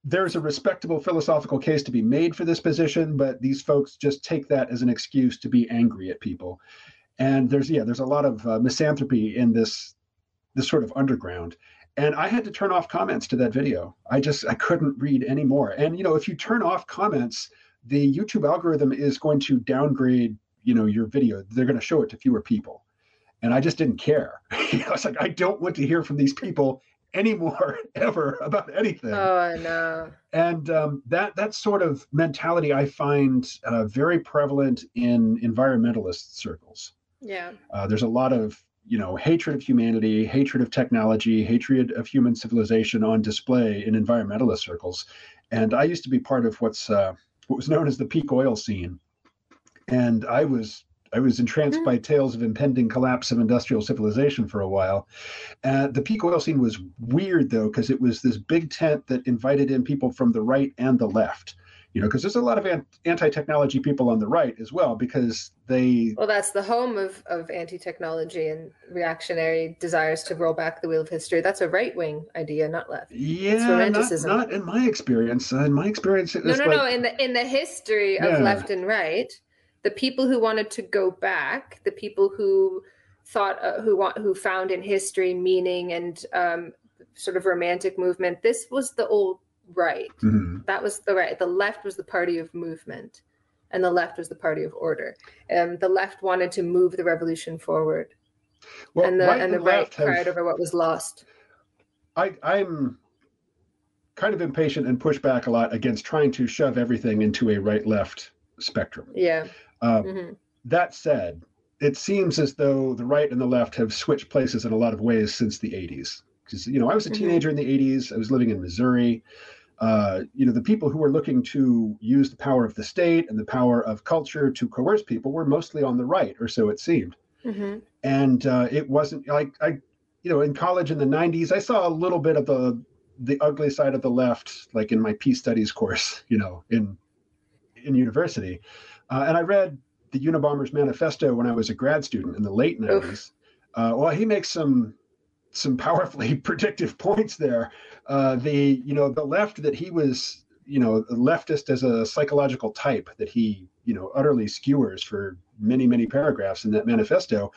there's a respectable philosophical case to be made for this position, but these folks just take that as an excuse to be angry at people. And there's yeah, there's a lot of uh, misanthropy in this this sort of underground. And I had to turn off comments to that video. I just I couldn't read anymore. And you know, if you turn off comments, the YouTube algorithm is going to downgrade you know your video. They're going to show it to fewer people. And I just didn't care. I was like, I don't want to hear from these people anymore ever about anything. Oh no! And um, that that sort of mentality I find uh, very prevalent in environmentalist circles. Yeah. Uh, there's a lot of you know hatred of humanity, hatred of technology, hatred of human civilization on display in environmentalist circles. And I used to be part of what's uh, what was known as the peak oil scene, and I was I was entranced mm-hmm. by tales of impending collapse of industrial civilization for a while. Uh, the peak oil scene was weird though, because it was this big tent that invited in people from the right and the left. You know, because there's a lot of anti-technology people on the right as well, because they. Well, that's the home of of anti-technology and reactionary desires to roll back the wheel of history. That's a right-wing idea, not left. Yeah, not, not, in my experience. Uh, in my experience, no, no, like, no. In the in the history of yeah. left and right, the people who wanted to go back, the people who thought uh, who want who found in history meaning and um, sort of romantic movement. This was the old right. Mm-hmm. That was the right. The left was the party of movement, and the left was the party of order. And the left wanted to move the revolution forward, well, and the right and the right cried have, over what was lost. I, I'm kind of impatient and push back a lot against trying to shove everything into a right left spectrum. Yeah. Uh, mm-hmm. That said, it seems as though the right and the left have switched places in a lot of ways since the 80s. Because, you know, I was a mm-hmm. teenager mm-hmm. in the 80s, I was living in Missouri. Uh, you know, the people who were looking to use the power of the state and the power of culture to coerce people were mostly on the right, or so it seemed. mm-hmm. and uh, it wasn't like I, you know, in college in the '90s, I saw a little bit of the the ugly side of the left, like in my peace studies course, you know, in in university, uh, and I read the Unabomber's Manifesto when I was a grad student in the late '90s. Uh, well, he makes some some powerfully predictive points there. Uh, the you know the left that he was you know leftist as a psychological type that he you know utterly skewers for many many paragraphs in that manifesto.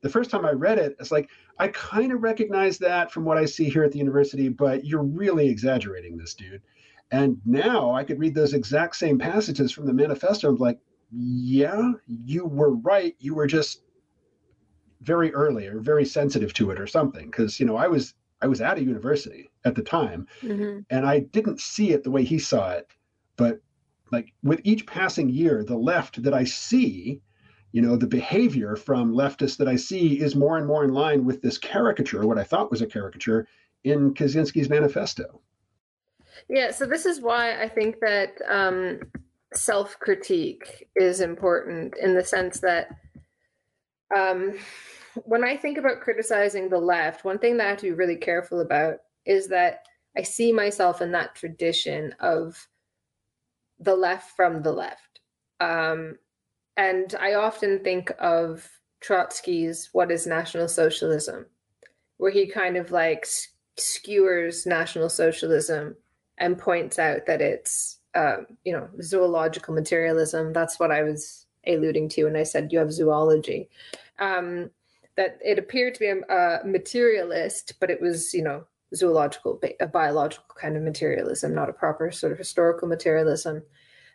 The first time i read it it's like i kind of recognize that from what i see here at the university but you're really exaggerating this dude. And now i could read those exact same passages from the manifesto I'm like yeah you were right. You were just very early or very sensitive to it or something because you know i was i was at a university at the time mm-hmm. and i didn't see it the way he saw it but like with each passing year the left that i see you know the behavior from leftists that i see is more and more in line with this caricature what i thought was a caricature in kaczynski's manifesto yeah so this is why i think that um, self-critique is important in the sense that um, when I think about criticizing the left, one thing that I have to be really careful about is that I see myself in that tradition of the left from the left. Um, and I often think of Trotsky's What is National Socialism, where he kind of like skewers National Socialism and points out that it's, uh, you know, zoological materialism. That's what I was alluding to when I said you have zoology. Um, that it appeared to be a, a materialist, but it was, you know, zoological, a biological kind of materialism, not a proper sort of historical materialism.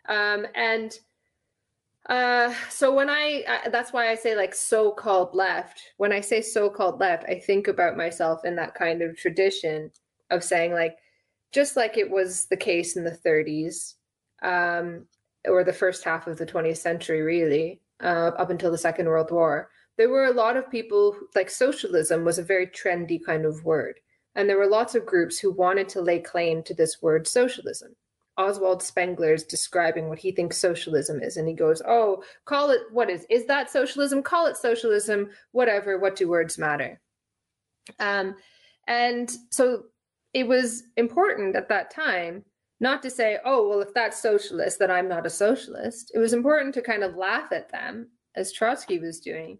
Um, and uh, so when I, uh, that's why I say like so-called left. When I say so-called left, I think about myself in that kind of tradition of saying like, just like it was the case in the 30s, um, or the first half of the 20th century, really, uh, up until the Second World War, there were a lot of people like socialism was a very trendy kind of word and there were lots of groups who wanted to lay claim to this word socialism. Oswald spengler is describing what he thinks socialism is and he goes oh call it what is is that socialism? Call it socialism whatever what do words matter? Um, and so it was important at that time not to say oh well if that's socialist then i'm not a socialist. It was important to kind of laugh at them as trotsky was doing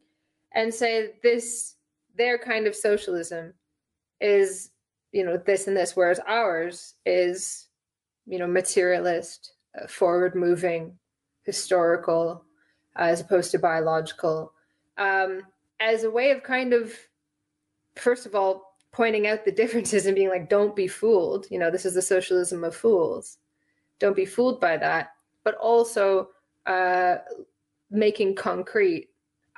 and say this their kind of socialism is you know this and this whereas ours is you know materialist uh, forward moving historical uh, as opposed to biological. Um, as a way of kind of first of all pointing out the differences and being like don't be fooled you know this is the socialism of fools don't be fooled by that but also uh, making concrete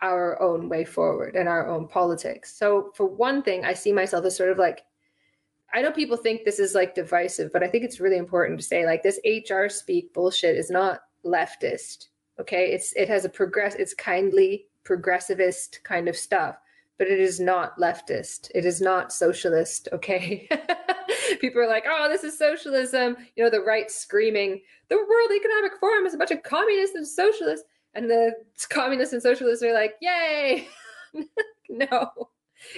our own way forward and our own politics. So, for one thing, I see myself as sort of like, I know people think this is like divisive, but I think it's really important to say like this HR speak bullshit is not leftist. Okay, it's it has a progress, it's kindly progressivist kind of stuff, but it is not leftist. It is not socialist. Okay. people are like, oh, this is socialism. You know, the right screaming, the World Economic Forum is a bunch of communists and socialists and the communists and socialists are like, yay. no,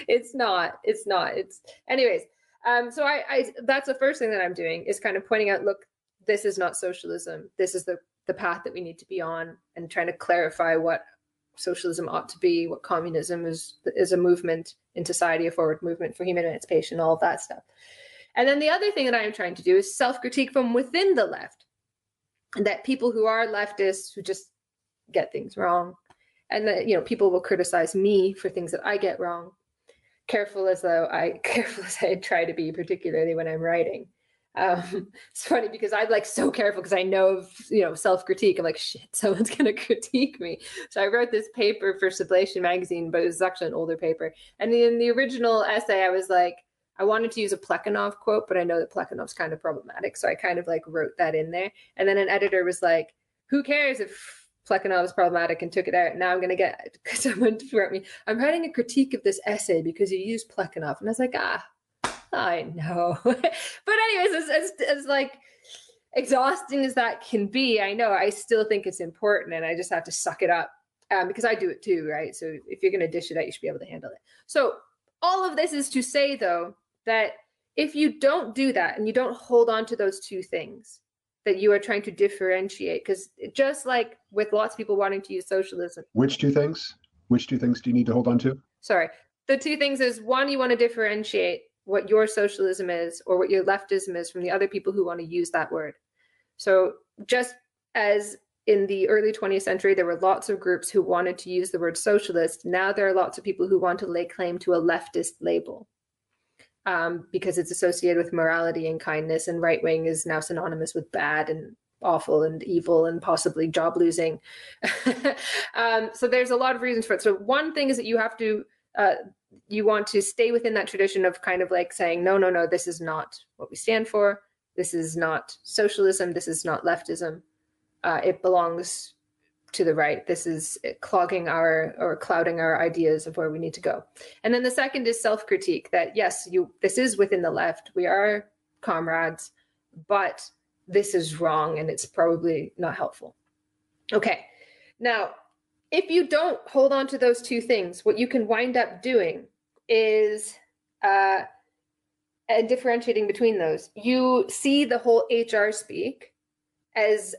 it's not. It's not. It's anyways. Um, so I, I that's the first thing that I'm doing is kind of pointing out, look, this is not socialism. This is the the path that we need to be on, and trying to clarify what socialism ought to be, what communism is is a movement in society, a forward movement for human emancipation, all of that stuff. And then the other thing that I am trying to do is self critique from within the left. That people who are leftists, who just get things wrong and that you know people will criticize me for things that i get wrong careful as though i careful as i try to be particularly when i'm writing um, it's funny because i'm like so careful because i know of you know self-critique i'm like shit someone's gonna critique me so i wrote this paper for sublation magazine but it was actually an older paper and in the original essay i was like I wanted to use a Plekhanov quote, but I know that Plekhanov's kind of problematic. So I kind of like wrote that in there. And then an editor was like, who cares if Plekhanov was problematic and took it out. Now I'm going to get someone to write me. I'm writing a critique of this essay because you used Plekhanov, and I was like, ah, I know. but anyways, as, as, as like exhausting as that can be, I know I still think it's important, and I just have to suck it up um, because I do it too, right? So if you're going to dish it out, you should be able to handle it. So all of this is to say, though, that if you don't do that and you don't hold on to those two things, that you are trying to differentiate, because just like with lots of people wanting to use socialism. Which two things? Which two things do you need to hold on to? Sorry. The two things is one, you want to differentiate what your socialism is or what your leftism is from the other people who want to use that word. So just as in the early 20th century, there were lots of groups who wanted to use the word socialist. Now there are lots of people who want to lay claim to a leftist label um, because it's associated with morality and kindness, and right wing is now synonymous with bad and awful and evil and possibly job losing. um, so there's a lot of reasons for it. So one thing is that you have to uh, you want to stay within that tradition of kind of like saying no no no this is not what we stand for this is not socialism this is not leftism uh, it belongs to the right. This is clogging our or clouding our ideas of where we need to go. And then the second is self-critique that yes, you this is within the left. We are comrades, but this is wrong and it's probably not helpful. Okay. Now, if you don't hold on to those two things, what you can wind up doing is uh, differentiating between those. You see the whole HR speak as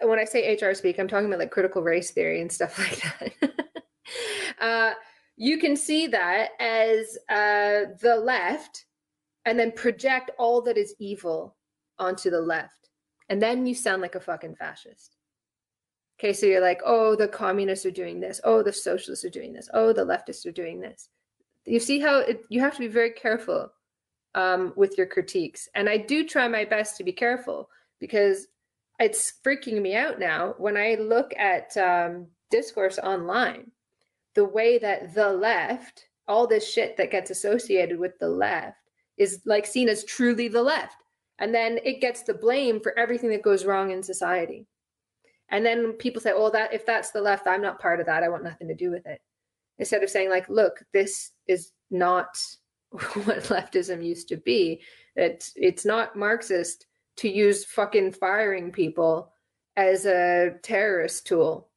when I say HR speak, I'm talking about like critical race theory and stuff like that. uh, you can see that as uh, the left and then project all that is evil onto the left. And then you sound like a fucking fascist. Okay, so you're like, oh, the communists are doing this. Oh, the socialists are doing this. Oh, the leftists are doing this. You see how it, you have to be very careful um, with your critiques. And I do try my best to be careful because it's freaking me out now when I look at um, discourse online, the way that the left, all this shit that gets associated with the left, is like seen as truly the left. And then it gets the blame for everything that goes wrong in society. And then people say, "Oh, that if that's the left, I'm not part of that. I want nothing to do with it." Instead of saying, "Like, look, this is not what leftism used to be. That it's not Marxist to use fucking firing people as a terrorist tool.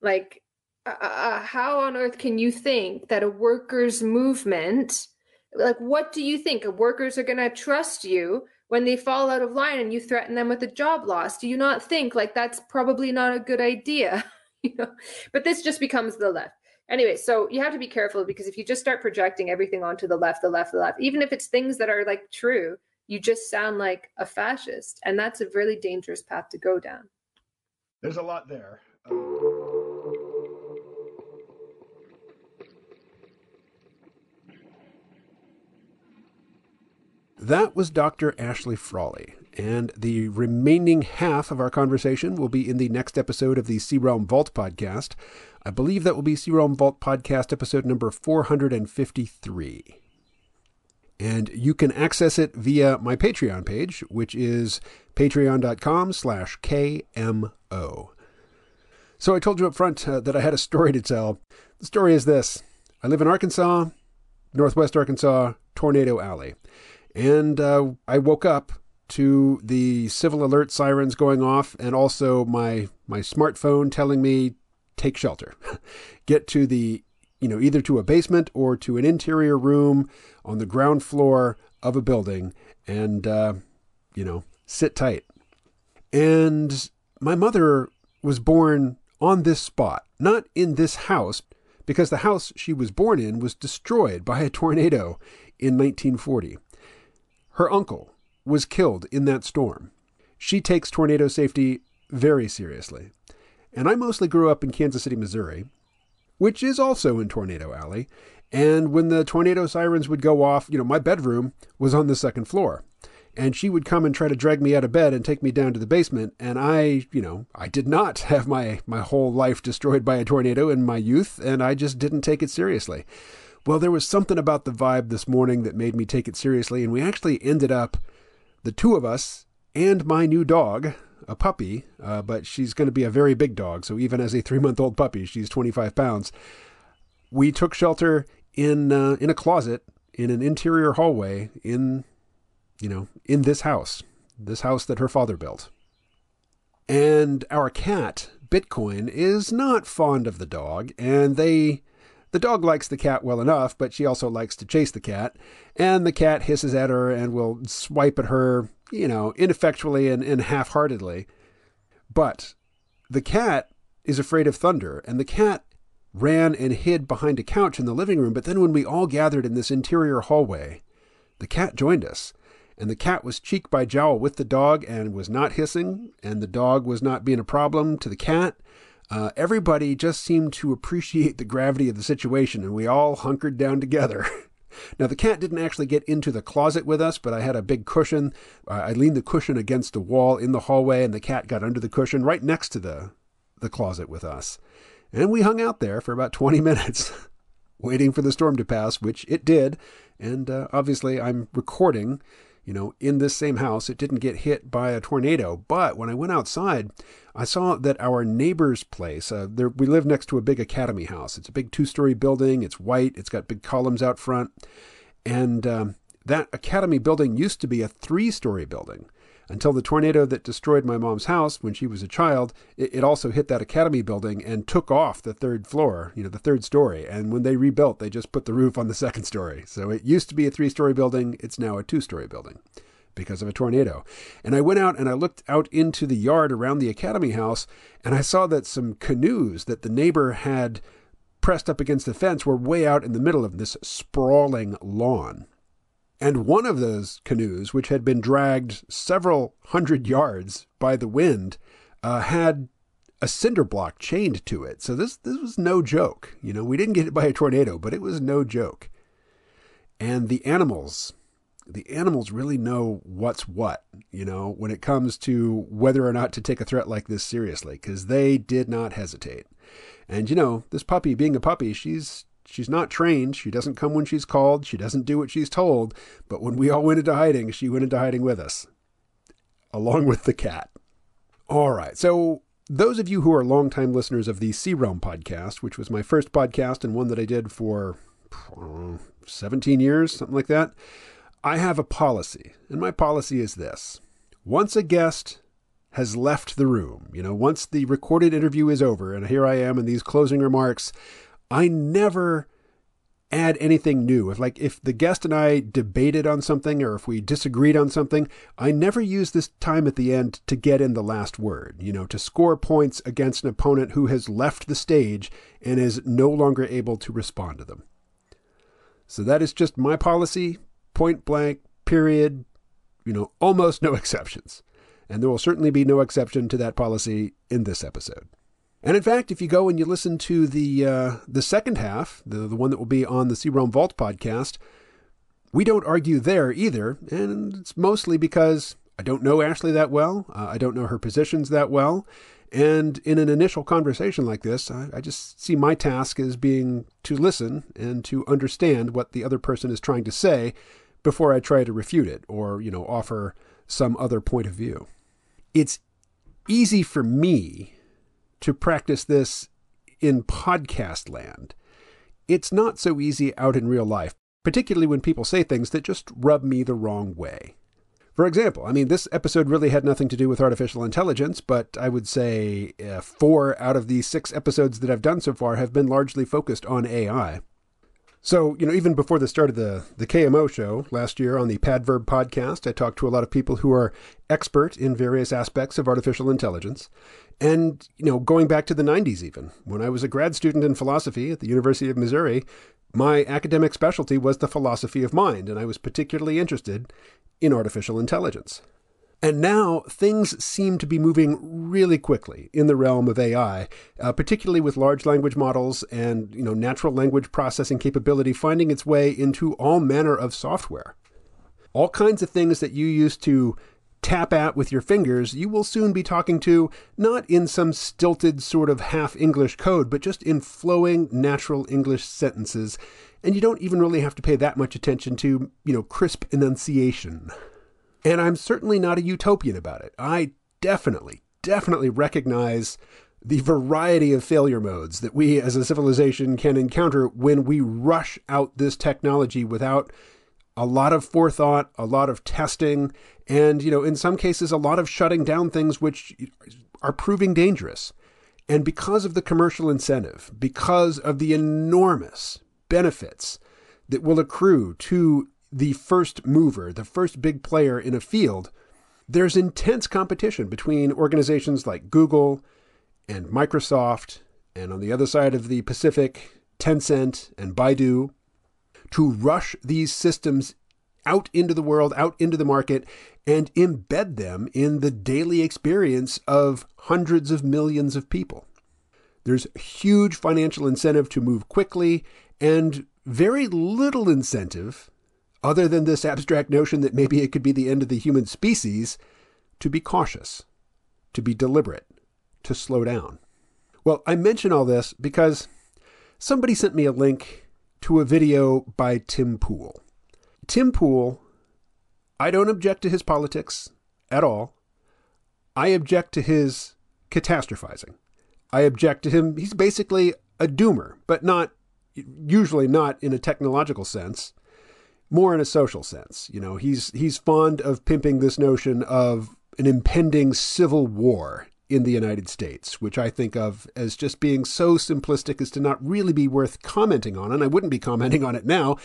Like, uh, uh, uh, how on earth can you think that a workers' movement, like, what do you think? Workers are going to trust you when they fall out of line and you threaten them with a job loss? Do you not think like that's probably not a good idea? you know, but this just becomes the left. Anyway, so you have to be careful because if you just start projecting everything onto the left, the left, the left, even if it's things that are like true, you just sound like a fascist. And that's a really dangerous path to go down. There's a lot there. Um, That was Dr. Ashley Frawley, and the remaining half of our conversation will be in the next episode of the C-Realm Vault podcast. I believe that will be C-Realm Vault podcast episode number 453. And you can access it via my Patreon page, which is patreon.com slash KMO. So I told you up front uh, that I had a story to tell. The story is this. I live in Arkansas, northwest Arkansas, Tornado Alley. And uh, I woke up to the civil alert sirens going off and also my, my smartphone telling me, take shelter. Get to the you know, either to a basement or to an interior room on the ground floor of a building and, uh, you know, sit tight. And my mother was born on this spot, not in this house, because the house she was born in was destroyed by a tornado in 1940. Her uncle was killed in that storm. She takes tornado safety very seriously. And I mostly grew up in Kansas City, Missouri, which is also in Tornado Alley. And when the tornado sirens would go off, you know, my bedroom was on the second floor. And she would come and try to drag me out of bed and take me down to the basement. And I, you know, I did not have my, my whole life destroyed by a tornado in my youth, and I just didn't take it seriously. Well, there was something about the vibe this morning that made me take it seriously, and we actually ended up, the two of us and my new dog, a puppy, uh, but she's going to be a very big dog. So even as a three month old puppy, she's 25 pounds. We took shelter in uh, in a closet in an interior hallway in you know in this house, this house that her father built. And our cat Bitcoin, is not fond of the dog, and they. The dog likes the cat well enough, but she also likes to chase the cat, and the cat hisses at her and will swipe at her, you know, ineffectually and, and half heartedly. But the cat is afraid of thunder, and the cat ran and hid behind a couch in the living room. But then, when we all gathered in this interior hallway, the cat joined us. And the cat was cheek by jowl with the dog and was not hissing, and the dog was not being a problem to the cat. Uh, everybody just seemed to appreciate the gravity of the situation, and we all hunkered down together. now, the cat didn't actually get into the closet with us, but I had a big cushion. I leaned the cushion against a wall in the hallway, and the cat got under the cushion right next to the, the closet with us. And we hung out there for about 20 minutes, waiting for the storm to pass, which it did. And uh, obviously, I'm recording, you know, in this same house. It didn't get hit by a tornado. But when I went outside, I saw that our neighbor's place, uh, there, we live next to a big academy house. It's a big two story building. It's white, it's got big columns out front. And um, that academy building used to be a three story building until the tornado that destroyed my mom's house when she was a child, it, it, also hit that academy building and took off the third floor, you know, the third story. And when they rebuilt, they just put the roof on the second story. So it used to be a three story building, it's now a two story building because of a tornado. And I went out and I looked out into the yard around the academy house and I saw that some canoes that the neighbor had pressed up against the fence were way out in the middle of this sprawling lawn. And one of those canoes, which had been dragged several hundred yards by the wind, uh, had a cinder block chained to it. So this this was no joke. You know, we didn't get hit by a tornado, but it was no joke. And the animals, the animals really know what's what, you know, when it comes to whether or not to take a threat like this seriously, because they did not hesitate. And you know, this puppy being a puppy, she's She's not trained. She doesn't come when she's called. She doesn't do what she's told. But when we all went into hiding, she went into hiding with us, along with the cat. All right. So, those of you who are longtime listeners of the C-Realm podcast, which was my first podcast and one that I did for uh, 17 years, something like that, I have a policy. And my policy is this once a guest has left the room, you know, once the recorded interview is over, and here I am in these closing remarks, I never add anything new. If like if the guest and I debated on something or if we disagreed on something, I never use this time at the end to get in the last word, you know, to score points against an opponent who has left the stage and is no longer able to respond to them. So that is just my policy, point blank, period, you know, almost no exceptions. And there will certainly be no exception to that policy in this episode. And in fact, if you go and you listen to the uh, the second half, the the one that will be on the C-Realm Vault podcast, we don't argue there either, and it's mostly because I don't know Ashley that well. Uh, I don't know her positions that well, and in an initial conversation like this, I, I just see my task as being to listen and to understand what the other person is trying to say before I try to refute it or you know offer some other point of view. It's easy for me to practice this in podcast land. It's not so easy out in real life, particularly when people say things that just rub me the wrong way. For example, I mean, this episode really had nothing to do with artificial intelligence, but I would say uh, four out of the six episodes that I've done so far have been largely focused on AI. So, you know, even before the start of the, the KMO show last year on the Padverb podcast, I talked to a lot of people who are expert in various aspects of artificial intelligence. And, you know, going back to the 90s, even when I was a grad student in philosophy at the University of Missouri, my academic specialty was the philosophy of mind, and I was particularly interested in artificial intelligence. And now things seem to be moving really quickly in the realm of AI, uh, particularly with large language models and you know natural language processing capability finding its way into all manner of software. All kinds of things that you used to tap at with your fingers, you will soon be talking to not in some stilted sort of half English code, but just in flowing natural English sentences. And you don't even really have to pay that much attention to, you know, crisp enunciation. And I'm certainly not a utopian about it. I definitely, definitely recognize the variety of failure modes that we as a civilization can encounter when we rush out this technology without a lot of forethought, a lot of testing, and, you know, in some cases, a lot of shutting down things which are proving dangerous. And because of the commercial incentive, because of the enormous benefits that will accrue to the first mover, the first big player in a field, there's intense competition between organizations like Google and Microsoft, and on the other side of the Pacific, Tencent and Baidu, to rush these systems out into the world, out into the market, and embed them in the daily experience of hundreds of millions of people. There's huge financial incentive to move quickly and very little incentive, other than this abstract notion that maybe it could be the end of the human species, to be cautious, to be deliberate, to slow down. Well, I mention all this because somebody sent me a link to a video by Tim Pool. Tim Pool, I don't object to his politics at all. I object to his catastrophizing. I object to him. He's basically a doomer, but not usually not in a technological sense, more in a social sense. You know, he's he's fond of pimping this notion of an impending civil war in the United States, which I think of as just being so simplistic as to not really be worth commenting on. And I wouldn't be commenting on it now,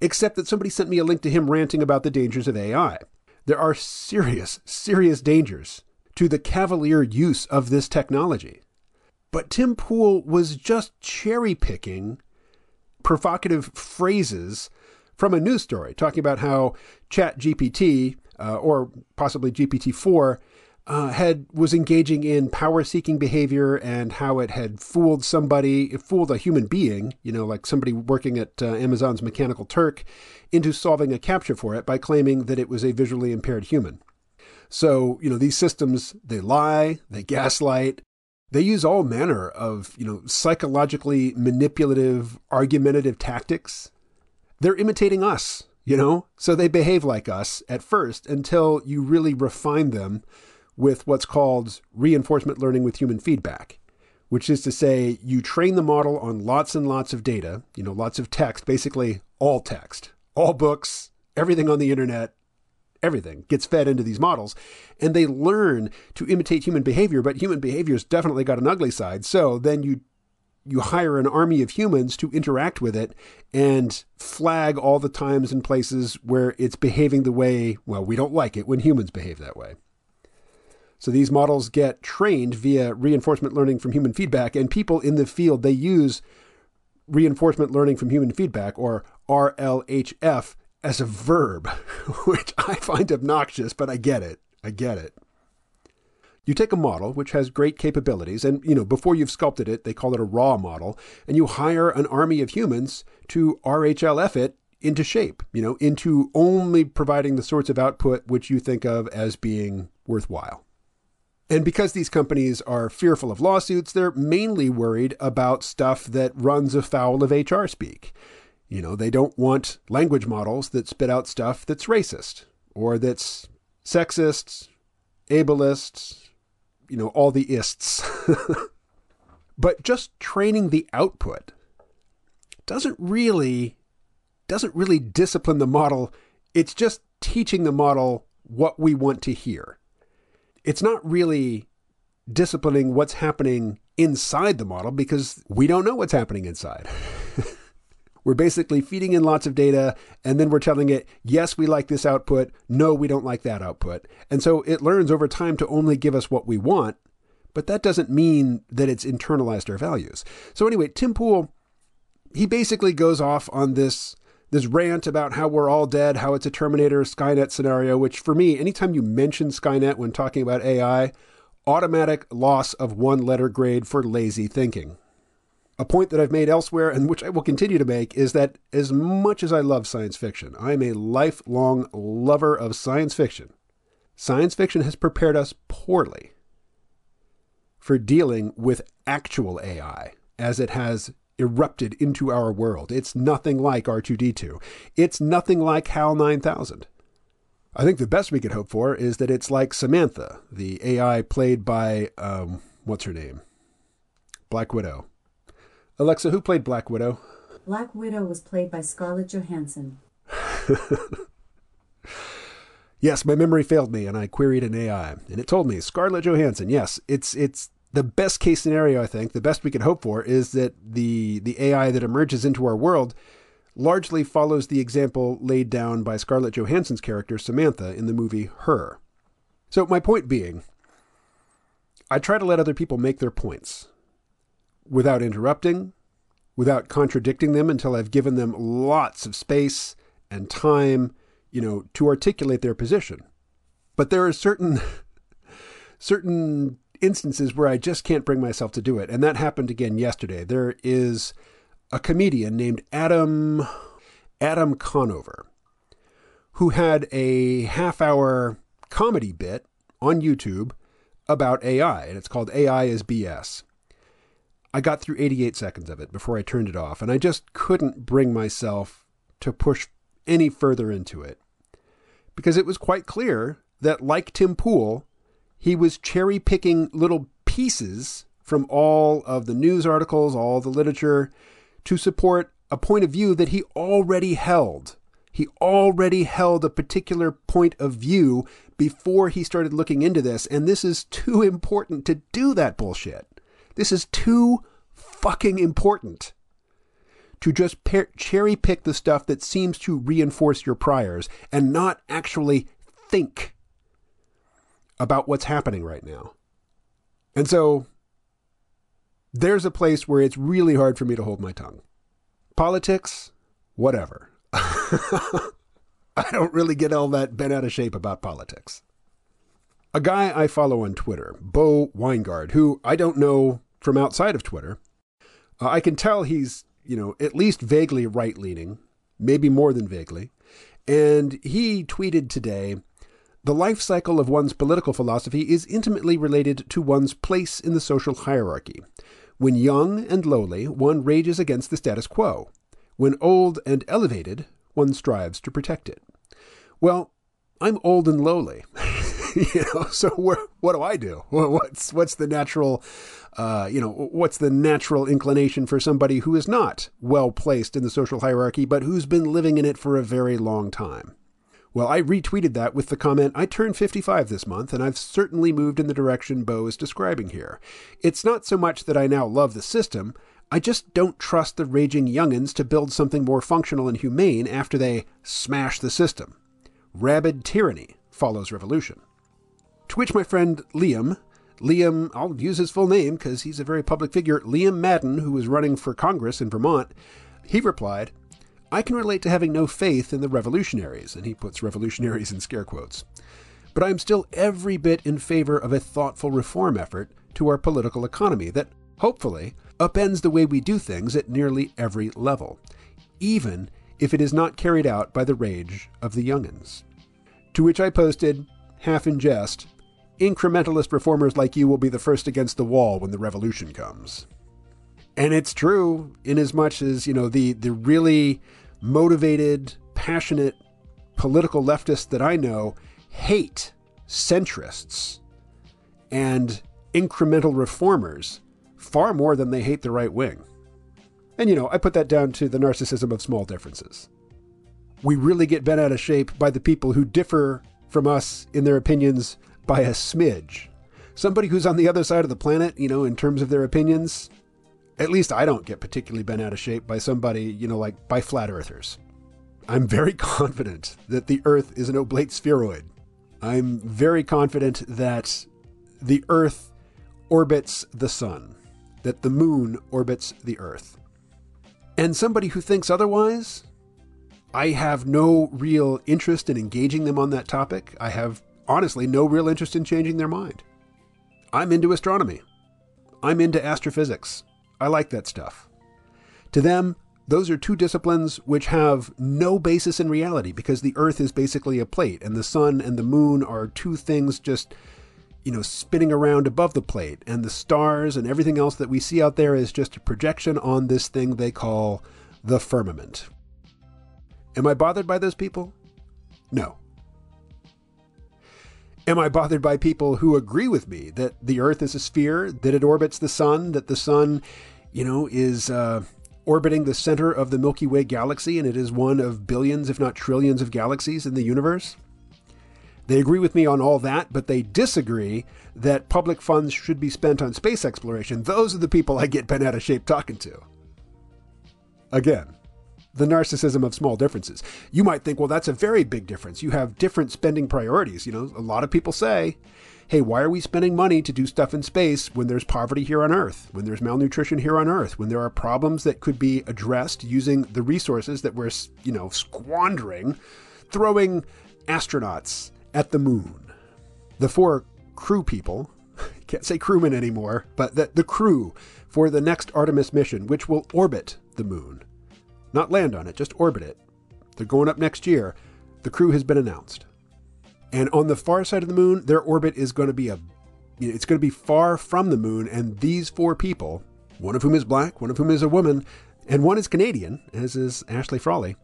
except that somebody sent me a link to him ranting about the dangers of AI. There are serious, serious dangers to the cavalier use of this technology. But Tim Pool was just cherry picking provocative phrases from a news story talking about how ChatGPT uh, or possibly GPT-4 uh, had was engaging in power-seeking behavior and how it had fooled somebody, it fooled a human being, you know, like somebody working at uh, Amazon's Mechanical Turk, into solving a CAPTCHA for it by claiming that it was a visually impaired human. So, you know, these systems they lie, they gaslight, they use all manner of, you know, psychologically manipulative, argumentative tactics. They're imitating us, you know? So they behave like us at first until you really refine them with what's called reinforcement learning with human feedback, which is to say you train the model on lots and lots of data, you know, lots of text, basically all text, all books, everything on the internet, everything gets fed into these models and they learn to imitate human behavior but human behavior's definitely got an ugly side. So then you you hire an army of humans to interact with it and flag all the times and places where it's behaving the way well we don't like it when humans behave that way so these models get trained via reinforcement learning from human feedback and people in the field they use reinforcement learning from human feedback or RLHF as a verb, which I find obnoxious, but I get it. I get it. You take a model which has great capabilities, and you know, before you've sculpted it, they call it a raw model, and you hire an army of humans to RHLF it into shape, you know, into only providing the sorts of output which you think of as being worthwhile. And because these companies are fearful of lawsuits, they're mainly worried about stuff that runs afoul of HR speak. You know, they don't want language models that spit out stuff that's racist or that's sexist, ableist, you know, all the ists. but just training the output doesn't really doesn't really discipline the model. It's just teaching the model what we want to hear. It's not really disciplining what's happening inside the model because we don't know what's happening inside. We're basically feeding in lots of data and then we're telling it, yes, we like this output. No, we don't like that output. And so it learns over time to only give us what we want, but that doesn't mean that it's internalized our values. So anyway, Tim Pool, he basically goes off on this this rant about how we're all dead, how it's a Terminator Skynet scenario, which for me, anytime you mention Skynet when talking about AI, automatic loss of one letter grade for lazy thinking. A point that I've made elsewhere and which I will continue to make is that as much as I love science fiction, I am a lifelong lover of science fiction. Science fiction has prepared us poorly for dealing with actual AI as it has erupted into our world. It's nothing like R2D2. It's nothing like HAL 9000. I think the best we could hope for is that it's like Samantha, the AI played by, um, what's her name? Black Widow. Alexa, who played Black Widow? Black Widow was played by Scarlett Johansson. yes, my memory failed me and I queried an AI and it told me Scarlett Johansson. Yes, it's it's the best case scenario, I think, the best we could hope for is that the the AI that emerges into our world largely follows the example laid down by Scarlett Johansson's character Samantha in the movie Her. So my point being, I try to let other people make their points without interrupting, without contradicting them until I've given them lots of space and time, you know, to articulate their position. But there are certain certain instances where I just can't bring myself to do it, and that happened again yesterday. There is a comedian named Adam Adam Conover who had a half-hour comedy bit on YouTube about AI, and it's called AI is BS. I got through 88 seconds of it before I turned it off, and I just couldn't bring myself to push any further into it. Because it was quite clear that, like Tim Pool, he was cherry picking little pieces from all of the news articles, all the literature, to support a point of view that he already held. He already held a particular point of view before he started looking into this, and this is too important to do that bullshit. This is too fucking important to just per- cherry pick the stuff that seems to reinforce your priors and not actually think about what's happening right now. And so there's a place where it's really hard for me to hold my tongue. Politics, whatever. I don't really get all that bent out of shape about politics. A guy I follow on Twitter, Bo Winegard, who I don't know from outside of Twitter, uh, I can tell he's, you know, at least vaguely right leaning, maybe more than vaguely. And he tweeted today the life cycle of one's political philosophy is intimately related to one's place in the social hierarchy. When young and lowly, one rages against the status quo. When old and elevated, one strives to protect it. Well, I'm old and lowly. you know, so what do I do? What's what's the natural, uh, you know, what's the natural inclination for somebody who is not well placed in the social hierarchy, but who's been living in it for a very long time? Well, I retweeted that with the comment, I turned 55 this month, and I've certainly moved in the direction Bo is describing here. It's not so much that I now love the system, I just don't trust the raging youngins to build something more functional and humane after they smash the system. Rabid tyranny follows revolution. To which my friend Liam, Liam, I'll use his full name because he's a very public figure, Liam Madden, who was running for Congress in Vermont, he replied, I can relate to having no faith in the revolutionaries, and he puts revolutionaries in scare quotes. But I am still every bit in favor of a thoughtful reform effort to our political economy that, hopefully, upends the way we do things at nearly every level, even if it is not carried out by the rage of the youngins. To which I posted, half in jest, incrementalist reformers like you will be the first against the wall when the revolution comes. And it's true, inasmuch as, you know, the, the really motivated, passionate political leftists that I know hate centrists and incremental reformers far more than they hate the right wing. And, you know, I put that down to the narcissism of small differences. We really get bent out of shape by the people who differ from us in their opinions by a smidge. Somebody who's on the other side of the planet, you know, in terms of their opinions, at least I don't get particularly bent out of shape by somebody, you know, like by flat earthers. I'm very confident that the Earth is an oblate spheroid. I'm very confident that the Earth orbits the Sun, that the Moon orbits the Earth. And somebody who thinks otherwise, I have no real interest in engaging them on that topic. I have honestly no real interest in changing their mind. I'm into astronomy. I'm into astrophysics. I like that stuff. To them, those are two disciplines which have no basis in reality because the Earth is basically a plate and the sun and the moon are two things just, you know, spinning around above the plate. And the stars and everything else that we see out there is just a projection on this thing they call the firmament. Am I bothered by those people? No. Am I bothered by people who agree with me that the Earth is a sphere, that it orbits the sun, that the sun you know, is uh, orbiting the center of the Milky Way galaxy, and it is one of billions, if not trillions, of galaxies in the universe. They agree with me on all that, but they disagree that public funds should be spent on space exploration. Those are the people I get bent out of shape talking to. Again, the narcissism of small differences. You might think, well, that's a very big difference. You have different spending priorities. You know, a lot of people say, hey, why are we spending money to do stuff in space when there's poverty here on Earth, when there's malnutrition here on Earth, when there are problems that could be addressed using the resources that we're, you know, squandering, throwing astronauts at the moon? The four crew people, can't say crewmen anymore, but the, the crew for the next Artemis mission, which will orbit the moon. Not land on it, just orbit it. They're going up next year. The crew has been announced. And on the far side of the moon, their orbit is going to be a it's going to be far from the moon and these four people, one of whom is black, one of whom is a woman, and one is Canadian, as is Ashley Frawley.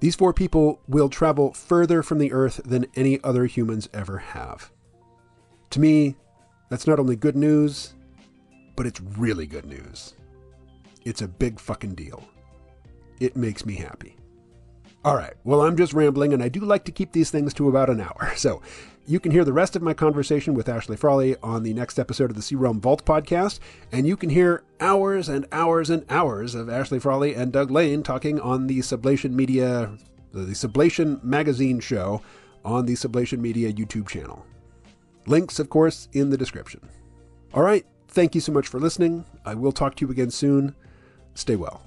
These four people will travel further from the earth than any other humans ever have. To me, that's not only good news, but it's really good news. It's a big fucking deal. It makes me happy. All right, well, I'm just rambling, and I do like to keep these things to about an hour. So you can hear the rest of my conversation with Ashley Frawley on the next episode of the C-Realm Vault podcast, and you can hear hours and hours and hours of Ashley Frawley and Doug Lain talking on the Sublation Media, the Sublation Magazine show on the Sublation Media YouTube channel. Links, of course, in the description. All right, thank you so much for listening. I will talk to you again soon. Stay well.